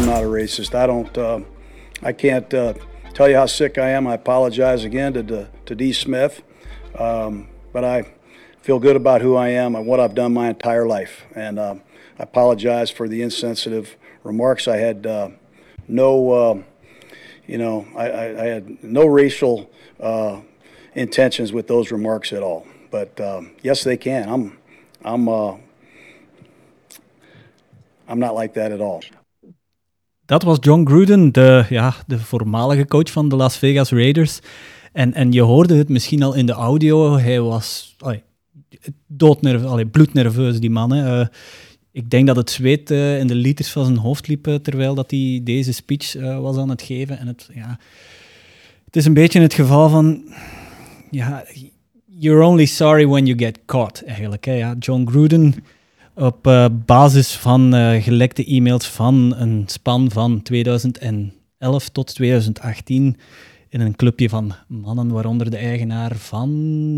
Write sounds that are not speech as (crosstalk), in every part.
I'm not a racist. I don't. Uh, I can't uh, tell you how sick I am. I apologize again to to, D. Smith, um, but I feel good about who I am and what I've done my entire life. And um, I apologize for the insensitive remarks. I had uh, no, uh, you know, I, I, I, had no racial uh, intentions with those remarks at all. But um, yes, they can. I'm, I'm, uh, I'm not like that at all. Dat was John Gruden, de, ja, de voormalige coach van de Las Vegas Raiders. En, en je hoorde het misschien al in de audio. Hij was allee, doodnerveus, bloednerveus, die man. Uh, ik denk dat het zweet uh, in de liters van zijn hoofd liep uh, terwijl dat hij deze speech was aan het geven. En het, ja, het is een beetje het geval van... Ja, you're only sorry when you get caught, eigenlijk. Hè. Ja, John Gruden op uh, basis van uh, gelekte e-mails van een span van 2011 tot 2018 in een clubje van mannen, waaronder de eigenaar van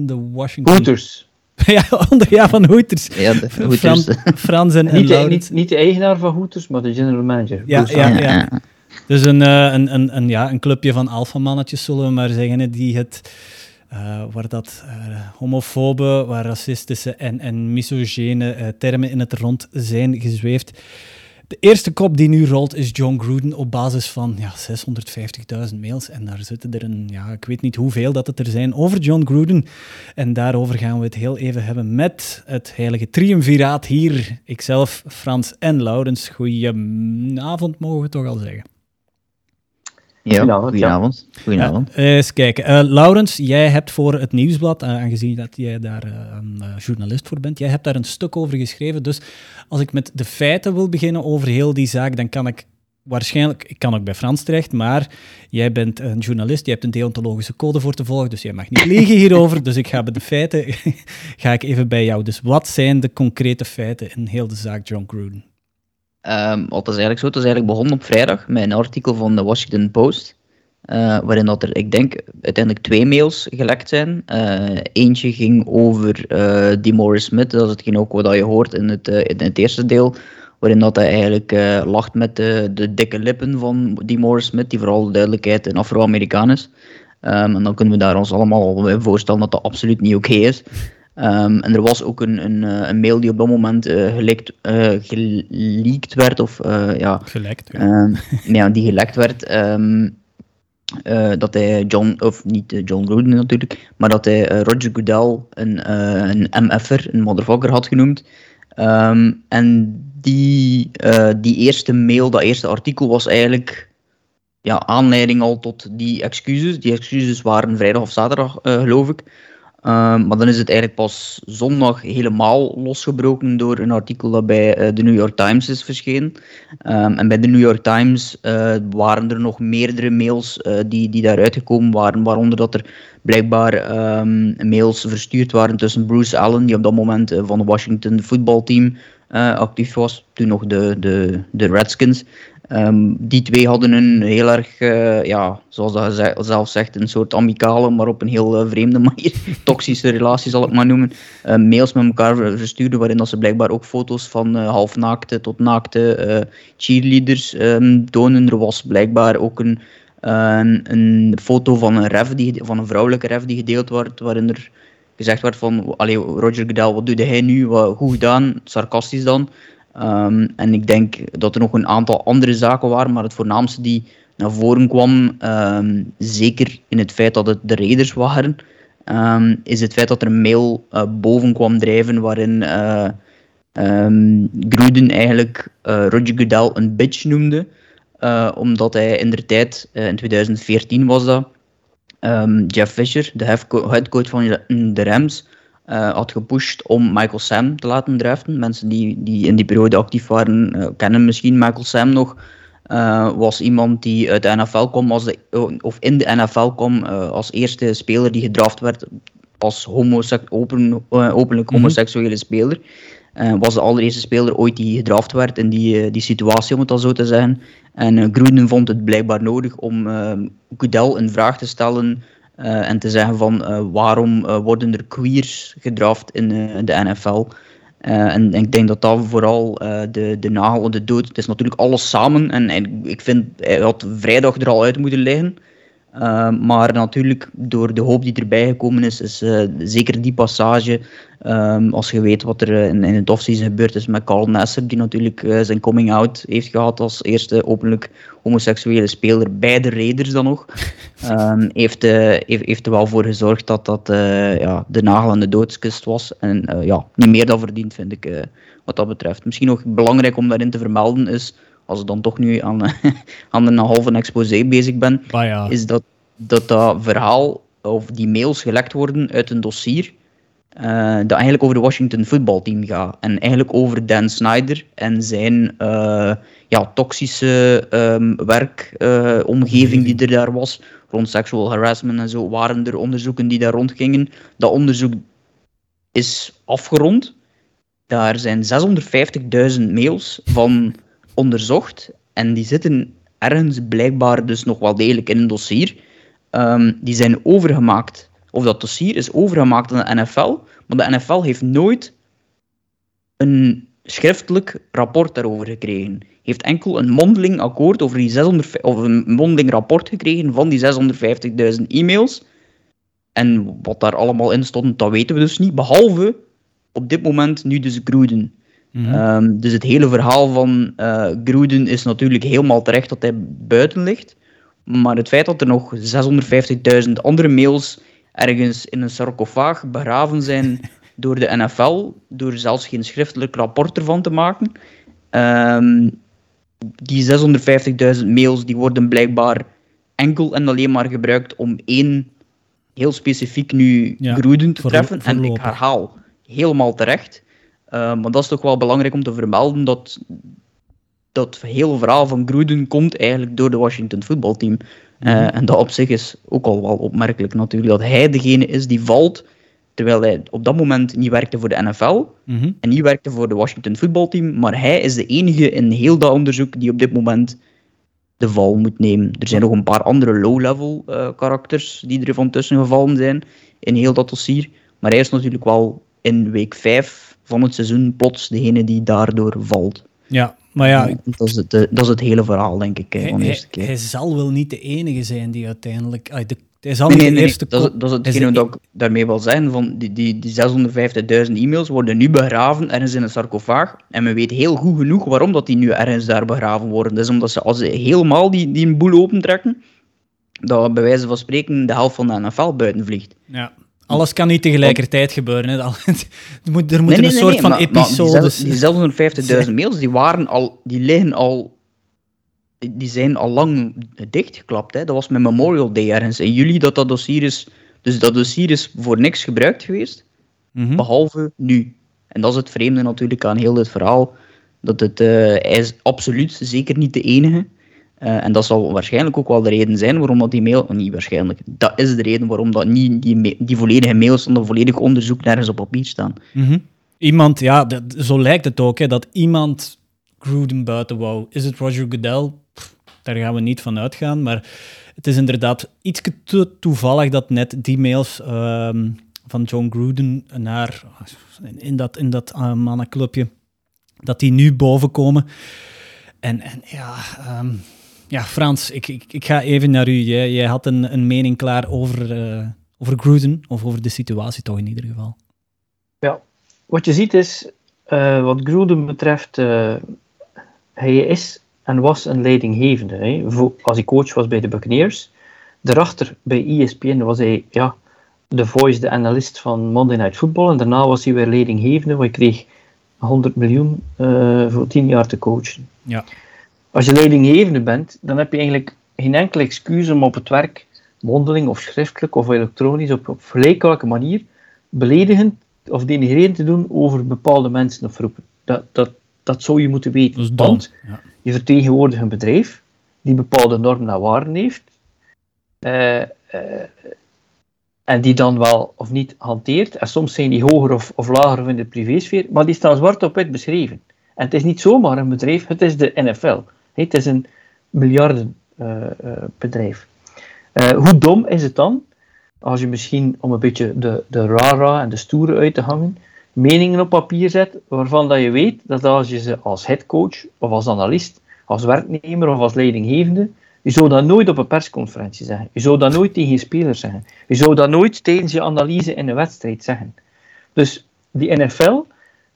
de Washington... Hooters. (laughs) ja, onder, ja, van Hooters. Ja, de Hooters. Frans en, niet, de, niet, niet, de eigenaar van Hooters, maar de general manager. Ja, ja, ja. Dus een, uh, een, een, een, ja, een clubje van alfamannetjes, zullen we maar zeggen, die het uh, waar dat uh, homofobe, waar racistische en, en misogene uh, termen in het rond zijn gezweefd. De eerste kop die nu rolt is John Gruden op basis van ja, 650.000 mails. En daar zitten er een, ja, ik weet niet hoeveel dat het er zijn over John Gruden. En daarover gaan we het heel even hebben met het heilige triumviraat hier. Ikzelf, Frans en Laurens. Goedenavond, mogen we toch al zeggen. Ja, goedenavond. Goedenavond. Uh, eens kijken. Uh, Laurens, jij hebt voor het Nieuwsblad, uh, aangezien dat jij daar een journalist voor bent, jij hebt daar een stuk over geschreven. Dus als ik met de feiten wil beginnen over heel die zaak, dan kan ik waarschijnlijk, ik kan ook bij Frans terecht, maar jij bent een journalist, je hebt een deontologische code voor te volgen, dus jij mag niet liegen hierover. Dus ik ga bij de feiten, (laughs) ga ik even bij jou. Dus wat zijn de concrete feiten in heel de zaak John Gruden? Um, het is eigenlijk zo, het is eigenlijk begonnen op vrijdag met een artikel van de Washington Post. Uh, waarin dat er, ik denk, uiteindelijk twee mails gelekt zijn. Uh, eentje ging over uh, die Morris Smith, dat is hetgeen ook wat je hoort in het, in het eerste deel. Waarin dat hij eigenlijk lacht met de, de dikke lippen van die Morris Smith, die vooral de duidelijkheid een Afro-Amerikaan is. Um, en dan kunnen we daar ons allemaal al voorstellen dat dat absoluut niet oké is. Um, en er was ook een, een, eh, een, mail die op dat moment uh, gelekt, uh, geleakt werd. Of, ja, gelekt, ja. Ehm, ja. die gelekt werd. Um, dat hij John, of niet John Gruden natuurlijk, maar dat hij Roger Goodell een, een MF'er, een motherfucker had genoemd. en die, die eerste mail, dat eerste artikel was eigenlijk ja, aanleiding al tot die excuses. Die excuses waren vrijdag of zaterdag, geloof ik. Ehm, maar dan is het eigenlijk pas zondag helemaal losgebroken door een artikel dat bij uh, de New York Times is verschenen. Um, en bij de New York Times uh, waren er nog meerdere mails uh, die, die daaruit gekomen waren, waaronder dat er blijkbaar um, mails verstuurd waren tussen Bruce Allen, die op dat moment van het Washington voetbalteam actief was, toen nog de, de, de Redskins, Um, die twee hadden een heel erg, uh, ja, zoals dat zelf zegt, een soort amicale, maar op een heel uh, vreemde (laughs) manier, toxische relatie zal ik maar noemen, uh, mails met elkaar verstuurden, waarin dat ze blijkbaar ook foto's van halfnaakte tot naakte cheerleaders um, tonen. Er was blijkbaar ook een, een foto van een, ref die, van een vrouwelijke ref die gedeeld werd, waarin er gezegd werd van, allee, Roger Goodell, wat doet hij nu? Wat, goed gedaan, sarcastisch dan. Um, en ik denk dat er nog een aantal andere zaken waren, maar het voornaamste die naar voren kwam, um, zeker in het feit dat het de Raiders waren, um, is het feit dat er een mail uh, boven kwam drijven waarin uh, Gruden eigenlijk uh, Roger Goodell een bitch noemde, omdat hij in de tijd, in 2014 was dat, Jeff Fisher, de headcoach van de Rams, uh, had gepusht om Michael Sam te laten draften. Mensen die, die in die periode actief waren, uh, kennen misschien Michael Sam nog. Uh, was iemand die uit de NFL kwam, als de, of in de NFL kwam als eerste speler die gedraft werd als open, openlijk mhm. homoseksuele speler. Was de allereerste speler ooit die gedraft werd in die, die situatie, om het al zo te zeggen. En Gruden vond het blijkbaar nodig om Goodell een vraag te stellen en te zeggen van waarom worden er queers gedraft in de NFL. Uh, en, ik denk dat dat vooral de, de nagel de dood. Het is natuurlijk alles samen. En, en ik vind, had vrijdag er al uit moeten liggen. Uh, maar natuurlijk, door de hoop die erbij gekomen is, is zeker die passage. Um, als je weet wat er in, in het offseason gebeurd is met Carl Nesser, die natuurlijk zijn coming out heeft gehad als eerste openlijk homoseksuele speler bij de Raiders dan nog, um, (laughs) heeft, heeft, heeft, er wel voor gezorgd dat dat ja, de nagel aan de doodskist was. En ja, niet meer dan verdiend, vind ik, wat dat betreft. Misschien nog belangrijk om daarin te vermelden is als ik dan toch nu aan, (laughs) aan een halve exposé bezig ben, ja. is dat, dat dat verhaal of die mails gelekt worden uit een dossier uh, dat eigenlijk over de Washington voetbalteam gaat. En eigenlijk over Dan Snyder en zijn uh, ja, toxische um, werkomgeving uh, die er daar was. Rond sexual harassment en zo waren er onderzoeken die daar rondgingen. Dat onderzoek is afgerond. Daar zijn 650.000 mails van onderzocht. En die zitten ergens blijkbaar dus nog wel degelijk in een dossier. Um, die zijn overgemaakt, of dat dossier is overgemaakt aan de NFL, maar de NFL heeft nooit een schriftelijk rapport daarover gekregen. Heeft enkel een mondeling akkoord over die 600, of een mondeling rapport gekregen van die 650.000 e-mails. En wat daar allemaal in stond, dat weten we dus niet. Behalve op dit moment nu dus Gruden. Mm um, dus het hele verhaal van uh, Gruden is natuurlijk helemaal terecht dat hij buiten ligt. Maar het feit dat er nog 650.000 andere mails ergens in een sarcofaag begraven zijn (laughs) door de NFL, door zelfs geen schriftelijk rapport ervan te maken. Um, die 650.000 mails die worden blijkbaar enkel en alleen maar gebruikt om één heel specifiek nu ja, Gruden te treffen. En ik herhaal, helemaal terecht. Uh, maar dat is toch wel belangrijk om te vermelden dat dat hele verhaal van Gruden komt eigenlijk door de Washington voetbalteam. Uh, en dat op zich is ook al wel opmerkelijk natuurlijk, dat hij degene is die valt, terwijl hij op dat moment niet werkte voor de NFL mm -hmm. en niet werkte voor de Washington voetbalteam, maar hij is de enige in heel dat onderzoek die op dit moment de val moet nemen. Er zijn nog een paar andere low-level uh, karakters die er van tussen gevallen zijn in heel dat dossier, maar hij is natuurlijk wel in week 5 van het seizoen plots degene die daardoor valt. Ja, maar ja... Dat is het, dat is het hele verhaal, denk ik, hij, van de eerste keer. Hij zal wel niet de enige zijn die uiteindelijk... De, hij zal nee, niet nee, de eerste... Nee, dat, is, dat is hetgene wat ik daarmee wil zijn. Van die, die, die 650.000 e-mails worden nu begraven ergens in een sarcofaag. En men weet heel goed genoeg waarom dat die nu ergens daar begraven worden. Dat is omdat ze, als ze helemaal die, die boel opentrekken, dat bij wijze van spreken de helft van de NFL buiten vliegt. Ja. Alles kan niet tegelijkertijd gebeuren. Hè. (laughs) Er moet, er moet een soort van episodes... die 650.000 mails, die, waren al, die liggen al... Die zijn al lang dichtgeklapt. Hè. Dat was met Memorial Day ergens in juli dat dat dossier is... Dus dat dossier is voor niks gebruikt geweest, mm behalve nu. En dat is het vreemde natuurlijk aan heel dit verhaal. Dat het, uh, hij is absoluut zeker niet de enige uh, en dat zal waarschijnlijk ook wel de reden zijn waarom dat die mail... Niet waarschijnlijk, dat is de reden waarom dat niet die, die volledige mails van volledig onderzoek nergens op papier staan. -hmm. Iemand, ja, dat, zo lijkt het ook, hè, dat iemand Gruden buiten wou. Is het Roger Goodell? Daar gaan we niet van uitgaan, maar het is inderdaad iets te toevallig dat net die mails uh, van John Gruden naar, in dat, in dat uh, mannenclubje, dat die nu bovenkomen. En, en ja... Um, ja, Frans, ik, ik, ik ga even naar u. Jij, jij had een, een mening klaar over, uh, over Gruden, of over de situatie toch in ieder geval. Ja, wat je ziet is, uh, wat Gruden betreft, uh, hij is en was een leidinggevende. Hè. Als hij coach was bij de Buccaneers, daarachter bij ESPN was hij ja, de voice, de analist van Monday Night Football. En daarna was hij weer leidinggevende, want hij kreeg 100 miljoen voor 10 jaar te coachen. Ja als je leidinggevende bent, dan heb je eigenlijk geen enkel excuus om op het werk, mondeling of schriftelijk of elektronisch, op, op gelijk manier, beledigend of denigrerend te doen over bepaalde mensen of groepen. Dat, dat, dat zou je moeten weten. Want je vertegenwoordigt een bedrijf die bepaalde normen en waarden heeft, uh, uh, en die dan wel of niet hanteert. En soms zijn die hoger of, of lager in de privésfeer, maar die staan zwart op wit beschreven. En het is niet zomaar een bedrijf, het is de NFL. Het is een miljardenbedrijf. Uh, uh, hoe dom is het dan, als je misschien om een beetje de, de rara en de stoere uit te hangen, meningen op papier zet, waarvan dat je weet dat als je ze als headcoach of als analist, als werknemer of als leidinggevende, je zou dat nooit op een persconferentie zeggen. Je zou dat nooit tegen je spelers zeggen. Je zou dat nooit tijdens je analyse in een wedstrijd zeggen. Dus die NFL,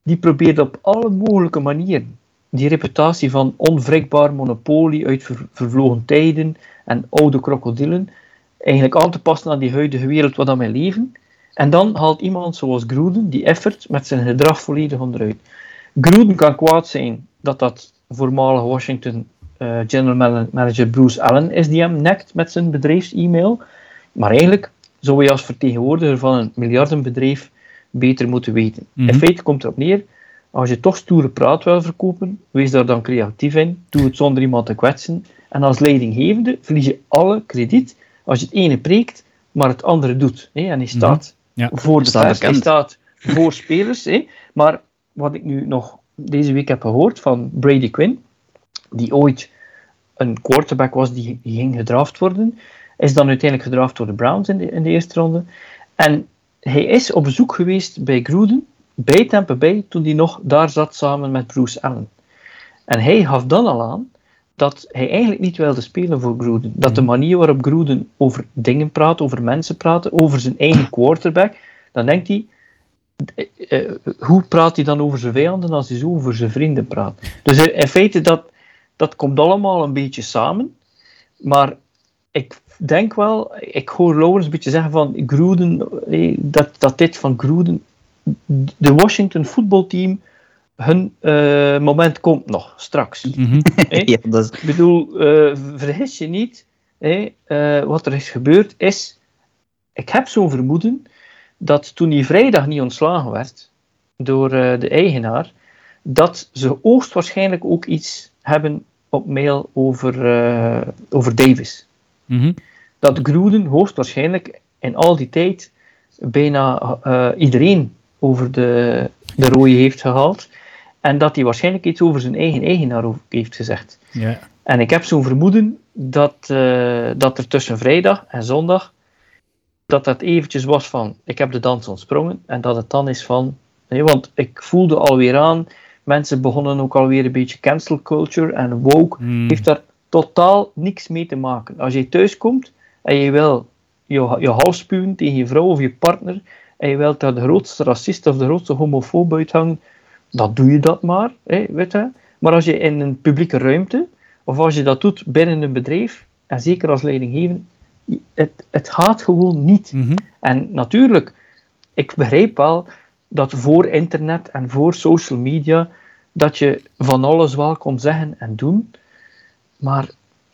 die probeert op alle mogelijke manieren die reputatie van onwrikbaar monopolie uit vervlogen tijden en oude krokodillen eigenlijk aan te passen aan die huidige wereld waar we leven. En dan haalt iemand zoals Gruden die effort met zijn gedrag volledig onderuit. Gruden kan kwaad zijn dat dat voormalig Washington uh, general manager Bruce Allen is die hem nekt met zijn bedrijfs-e-mail. Maar eigenlijk zou je als vertegenwoordiger van een miljardenbedrijf beter moeten weten. In mhm. feite komt erop neer, als je toch stoere praat wil verkopen, wees daar dan creatief in, doe het zonder iemand te kwetsen. En als leidinggevende verlies je alle krediet als je het ene preekt, maar het andere doet. Hè? En hij mhm. staat ja. voor de pers, hij staat voor spelers. Hè? Maar wat ik nu nog deze week heb gehoord van Brady Quinn, die ooit een quarterback was die ging gedraft worden, is dan uiteindelijk gedraft door de Browns in de, in de eerste ronde. En hij is op bezoek geweest bij Gruden, bij Tampa Bay, toen hij nog daar zat samen met Bruce Allen. En hij gaf dan al aan dat hij eigenlijk niet wilde spelen voor Gruden. Dat de mhm. manier waarop Gruden over dingen praat, over mensen praat, over zijn eigen quarterback, dan denkt hij, eh, eh, hoe praat hij dan over zijn vijanden als hij zo over zijn vrienden praat? Dus in feite, dat, dat komt allemaal een beetje samen. Maar ik denk wel, ik hoor Lawrence een beetje zeggen van Gruden, eh, dat, dat dit van Gruden, de Washington voetbalteam, hun uh, moment komt nog, straks. (laughs) Mm ja, dat is... Ik bedoel, uh, vergis je niet, uh, wat er is gebeurd is, ik heb zo'n vermoeden, dat toen die vrijdag niet ontslagen werd door de eigenaar, dat ze hoogstwaarschijnlijk ook iets hebben op mail over, over Davis. Mm Dat Gruden hoogstwaarschijnlijk in al die tijd bijna iedereen over de, de rode heeft gehaald. En dat hij waarschijnlijk iets over zijn eigen eigenaar heeft gezegd. Ja. En ik heb zo'n vermoeden dat, uh, dat er tussen vrijdag en zondag dat dat eventjes was van ik heb de dans ontsprongen en dat het dan is van nee, want ik voelde alweer aan mensen begonnen ook alweer een beetje cancel culture en woke hmm. heeft daar totaal niks mee te maken. Als je thuis komt en je wil je, je hals spuwen tegen je vrouw of je partner en je wilt daar de grootste racist of de grootste homofoob uithangen dan doe je dat maar. Hè, weet je? Maar als je in een publieke ruimte, of als je dat doet binnen een bedrijf, en zeker als leidinggevende, het, het gaat gewoon niet. Mhm. En natuurlijk, ik begrijp wel dat voor internet en voor social media, dat je van alles wel kon zeggen en doen, maar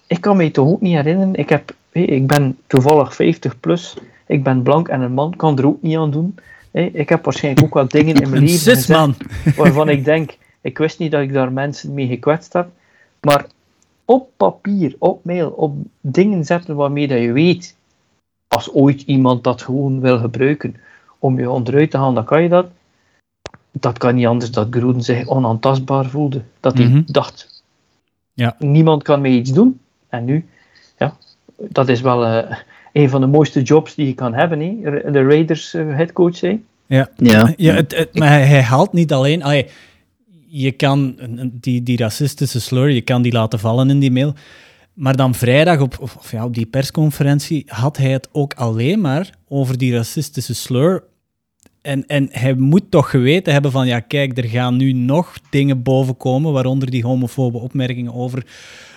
ik kan me toch ook niet herinneren, ik, heb, ik ben toevallig 50 plus, ik ben blank en een man, kan er ook niet aan doen ik heb waarschijnlijk ook wel dingen in mijn leven waarvan ik denk, ik wist niet dat ik daar mensen mee gekwetst heb. Maar op papier, op mail, op dingen zetten waarmee dat je weet, als ooit iemand dat gewoon wil gebruiken om je onderuit te halen, dan kan je dat. Dat kan niet anders dat Groen zich onaantastbaar voelde. Dat hij mhm. dacht, ja. niemand kan mij iets doen. En nu, ja, dat is wel... Uh, een van de mooiste jobs die je kan hebben, hè? de Raiders uh, headcoach zijn. Ja, ja. ja het, maar hij, haalt niet alleen. Allee, je kan die, die racistische slur, je kan die laten vallen in die mail. Maar dan vrijdag op, of, ja, op die persconferentie had hij het ook alleen maar over die racistische slur. En, en hij moet toch geweten hebben van, ja kijk, er gaan nu nog dingen bovenkomen, waaronder die homofobe opmerkingen over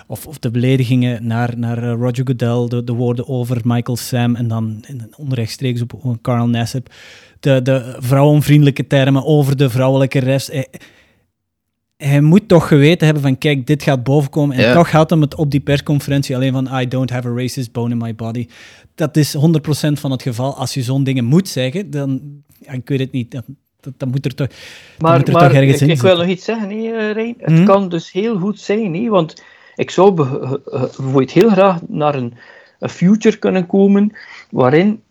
of, of de beledigingen naar, naar eh, Roger Goodell, de, de woorden over Michael Sam en dan onrechtstreeks op Carl Nassib, de, de vrouwenvriendelijke termen over de vrouwelijke rest. Hij, hij, moet toch geweten hebben van, kijk, dit gaat bovenkomen. En toch had hem het op die persconferentie alleen van, I don't have a racist bone in my body. Dat is 100% van het geval. Als je zo'n dingen moet zeggen, dan, ik weet het niet, dan, dan moet er toch, maar, moet er maar toch ergens ik, in ik wil nog iets zeggen, nee, Rijn. Het hmm? kan dus heel goed zijn, nee, want ik zou bijvoorbeeld heel graag naar een, een future kunnen komen waarin,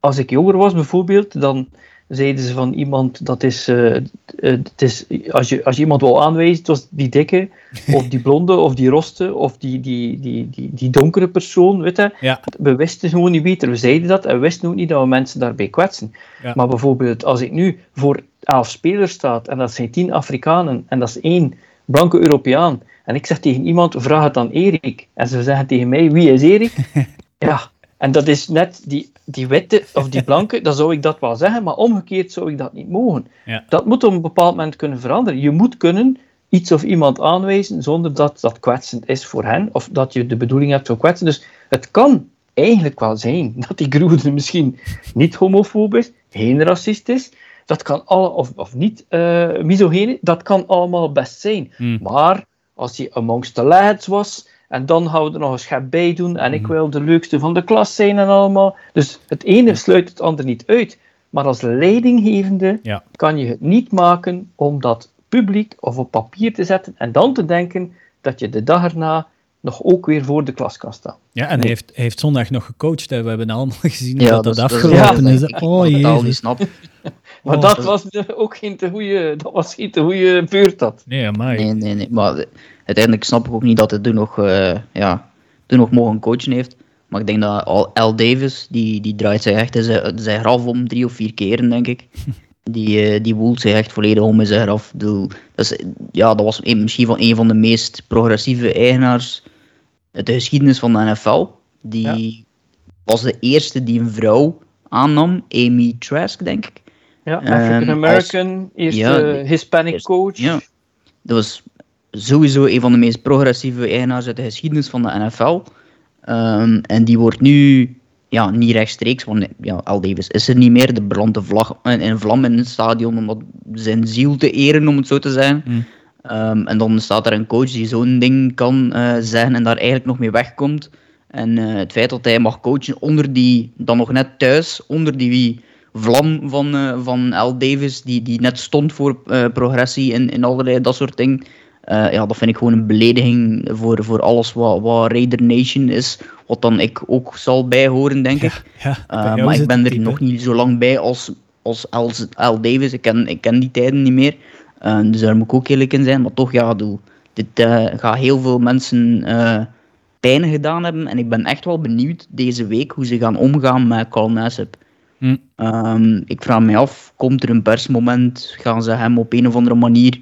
als ik jonger was bijvoorbeeld, dan zeiden ze van iemand dat is, uh, het is als, je, als je iemand wil aanwijzen, het was die dikke, (laughs) of die blonde, of die roste, of die, die, die, die, die donkere persoon, weet je. Ja. We wisten gewoon niet beter, we zeiden dat en we wisten ook niet dat we mensen daarbij kwetsen. Ja. Maar bijvoorbeeld, als ik nu voor elf spelers staat en dat zijn tien Afrikanen en dat is één blanke Europeaan en ik zeg tegen iemand, vraag het aan Erik. En ze zeggen tegen mij, wie is Erik? (laughs) ja, en dat is net die, die witte of die blanke, dan zou ik dat wel zeggen, maar omgekeerd zou ik dat niet mogen. Ja. Dat moet op een bepaald moment kunnen veranderen. Je moet kunnen iets of iemand aanwijzen zonder dat dat kwetsend is voor hen, of dat je de bedoeling hebt om kwetsen. Dus het kan eigenlijk wel zijn dat die Groene misschien niet homofoob is, geen racist is, dat kan alle, of, of niet uh, misogene, dat kan allemaal best zijn. Hmm. Maar als hij amongst the lads was, en dan gaan we er nog een schep bij doen, en ik Mhm. wil de leukste van de klas zijn en allemaal. Dus het ene sluit het andere niet uit. Maar als leidinggevende Ja. kan je het niet maken om dat publiek of op papier te zetten en dan te denken dat je de dag erna nog ook weer voor de klas kan staan. Ja, en hij heeft, hij heeft zondag nog gecoacht. Hè. We hebben allemaal gezien Ja, dat, dat is- afgelopen ja, is. oh snap. Maar Oh, dat dat- was ook geen te goede, dat was geen te goede beurt dat. Nee, amai. Nee, nee, nee. Maar uiteindelijk snap ik ook niet dat hij toen nog, eh, ja, toen nog mogen coachen heeft. Maar ik denk dat Al, Al Davis, die, die draait zich echt in zijn, zijn graf om drie of vier keren, denk ik. (laughs) Die, eh, die woelt zich echt volledig om in zijn graf. Dat, is, ja, dat was een, misschien wel een van de meest progressieve eigenaars uit de geschiedenis van de NFL. Die was de eerste die een vrouw aannam, Amy Trask, denk ik. Ja, Ehm, African American, eerste ja, Hispanic eerst- coach. Ja. Dat was sowieso een van de meest progressieve eigenaars uit de geschiedenis van de NFL. Ehm, en die wordt nu ja, niet rechtstreeks, want ja, Al Davis is er niet meer. De brandde vlag in, in vlam in het stadion om dat- zijn ziel te eren, om het zo te zeggen. Mm. Ehm, en dan staat er een coach die zo'n ding kan eh zeggen en daar eigenlijk nog mee wegkomt. En eh, het feit dat hij mag coachen onder die, dan nog net thuis, onder die vlam van, eh, van Al Davis, die, die net stond voor eh, progressie en, en allerlei dat soort dingen. Eh, ja, dat vind ik gewoon een belediging voor, voor alles wat, wat Raider Nation is. Wat dan ik ook zal bijhoren, denk ik. (laughs) Ja, Uh, maar ik ben er nog niet zo lang bij als, als Al, Al Davis. Ik ken, ik ken die tijden niet meer. Uh, dus daar moet ik ook eerlijk in zijn. Maar toch, ja, doe, dit uh, gaat heel veel mensen uh, pijn gedaan hebben. En ik ben echt wel benieuwd deze week hoe ze gaan omgaan met Carl Nassib. Hm. Um, ik vraag me af, komt er een persmoment? Gaan ze hem op een of andere manier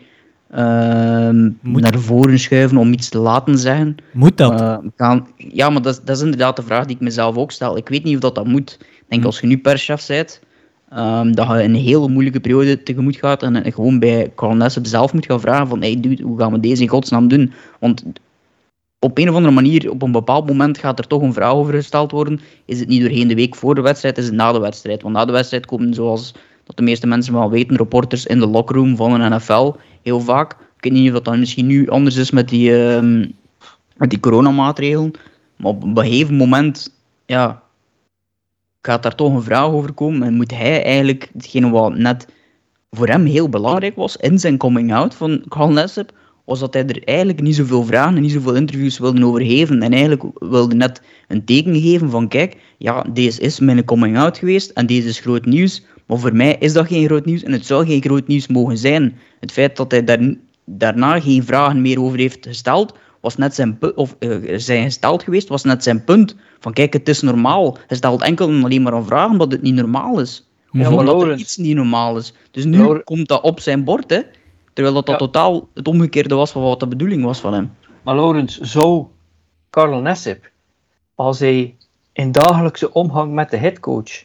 um, Moet- naar voren schuiven om iets te laten zeggen? Moet dat? Uh, gaan, ja, maar dat, is- dat is inderdaad de vraag die ik mezelf ook stel. Ik weet niet of dat, dat moet. Ik denk Hm. als je nu perschef bent, um, dat je een hele moeilijke periode tegemoet gaat en, gewoon bij Carl zelf moet gaan vragen van hey dude, hoe gaan we deze in godsnaam doen? Want op een of andere manier, op een bepaald moment gaat er toch een vraag over gesteld worden. Is het niet doorheen de week voor de wedstrijd, is het na de wedstrijd? Want na de wedstrijd komen, zoals dat de meeste mensen wel weten, reporters in de lockroom van een NFL, heel vaak. Ik weet niet of dat misschien nu anders is met die, um, met die coronamaatregelen. Maar op een gegeven moment, ja, gaat daar toch een vraag over komen. En moet hij eigenlijk, hetgene wat net voor hem heel belangrijk was in zijn coming-out van Carl was dat hij er eigenlijk niet zoveel vragen en niet zoveel interviews wilde over geven. En eigenlijk wilde net een teken geven van, kijk, ja, deze is mijn coming-out geweest en deze is groot nieuws. Maar voor mij is dat geen groot nieuws en het zou geen groot nieuws mogen zijn. Het feit dat hij daar, daarna geen vragen meer over heeft gesteld, was net zijn, of, uh, zijn gesteld geweest, was net zijn punt. Van kijk, het is normaal. Hij stelt enkel en alleen maar een vraag omdat het niet normaal is. Ja, maar omdat er iets niet normaal is. Dus nu komt dat op zijn bord, hè. Terwijl dat, dat Ja. totaal het omgekeerde was van wat de bedoeling was van hem. Maar Laurens, zou Carl Nassib, als hij in dagelijkse omgang met de headcoach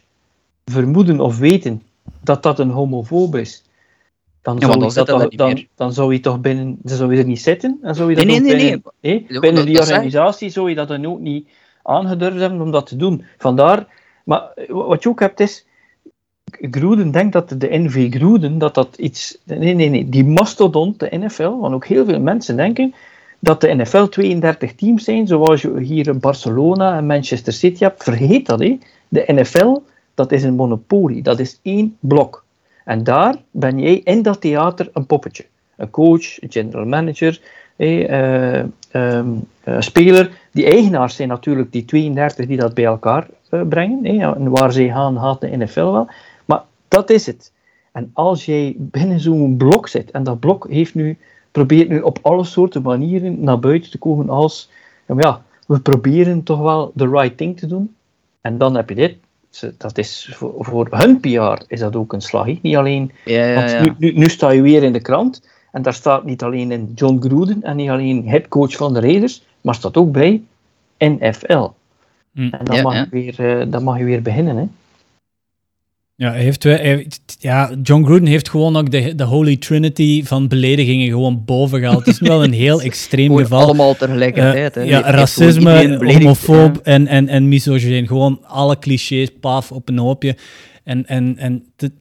vermoeden of weten dat dat een homofoob is, dan, Ja, zou, hij dan dat hij zou hij toch binnen, dan zou hij er niet zitten? En zou je dat Nee, nee, nee, binnen, Ja, binnen die organisatie zou je dat dan ook niet aangedurfd hebben om dat te doen. Vandaar, maar wat je ook hebt is, Gruden denkt dat de NV Gruden, dat dat iets... Nee, nee, nee. Die mastodont, de NFL, want ook heel veel mensen denken dat de NFL 32 teams zijn, zoals je hier in Barcelona en Manchester City hebt. Vergeet dat, hè. De NFL, dat is een monopolie. Dat is één blok. En daar ben jij in dat theater een poppetje. Een coach, een general manager, eh, ehm, een speler. Die eigenaars zijn natuurlijk die 32 die dat bij elkaar eh, brengen. En waar zij gaan, gaat de NFL wel. Dat is het. En als jij binnen zo'n blok zit, en dat blok heeft nu, probeert nu op alle soorten manieren naar buiten te komen als, ja, maar ja, we proberen toch wel the right thing te doen. En dan heb je dit. dat is voor, voor hun PR is dat ook een slag. Niet alleen, Ja, ja, want. Nu, nu, nu sta je weer in de krant en daar staat niet alleen in John Gruden en niet alleen headcoach van de Raiders, maar staat ook bij NFL. Hm. En dan, Ja, mag ja. Je weer, eh, dan mag je weer beginnen. Hè. Ja, heeft, ja, John Gruden heeft gewoon ook de, de Holy Trinity van beledigingen gewoon boven gehaald. Het is wel een heel (laughs) extreem Gewoon geval. allemaal tegelijkertijd. hè. Eh, ja, racisme, homofoob ja. en, en, en misogyn. Gewoon alle clichés, paf, op een hoopje. En, en, en te-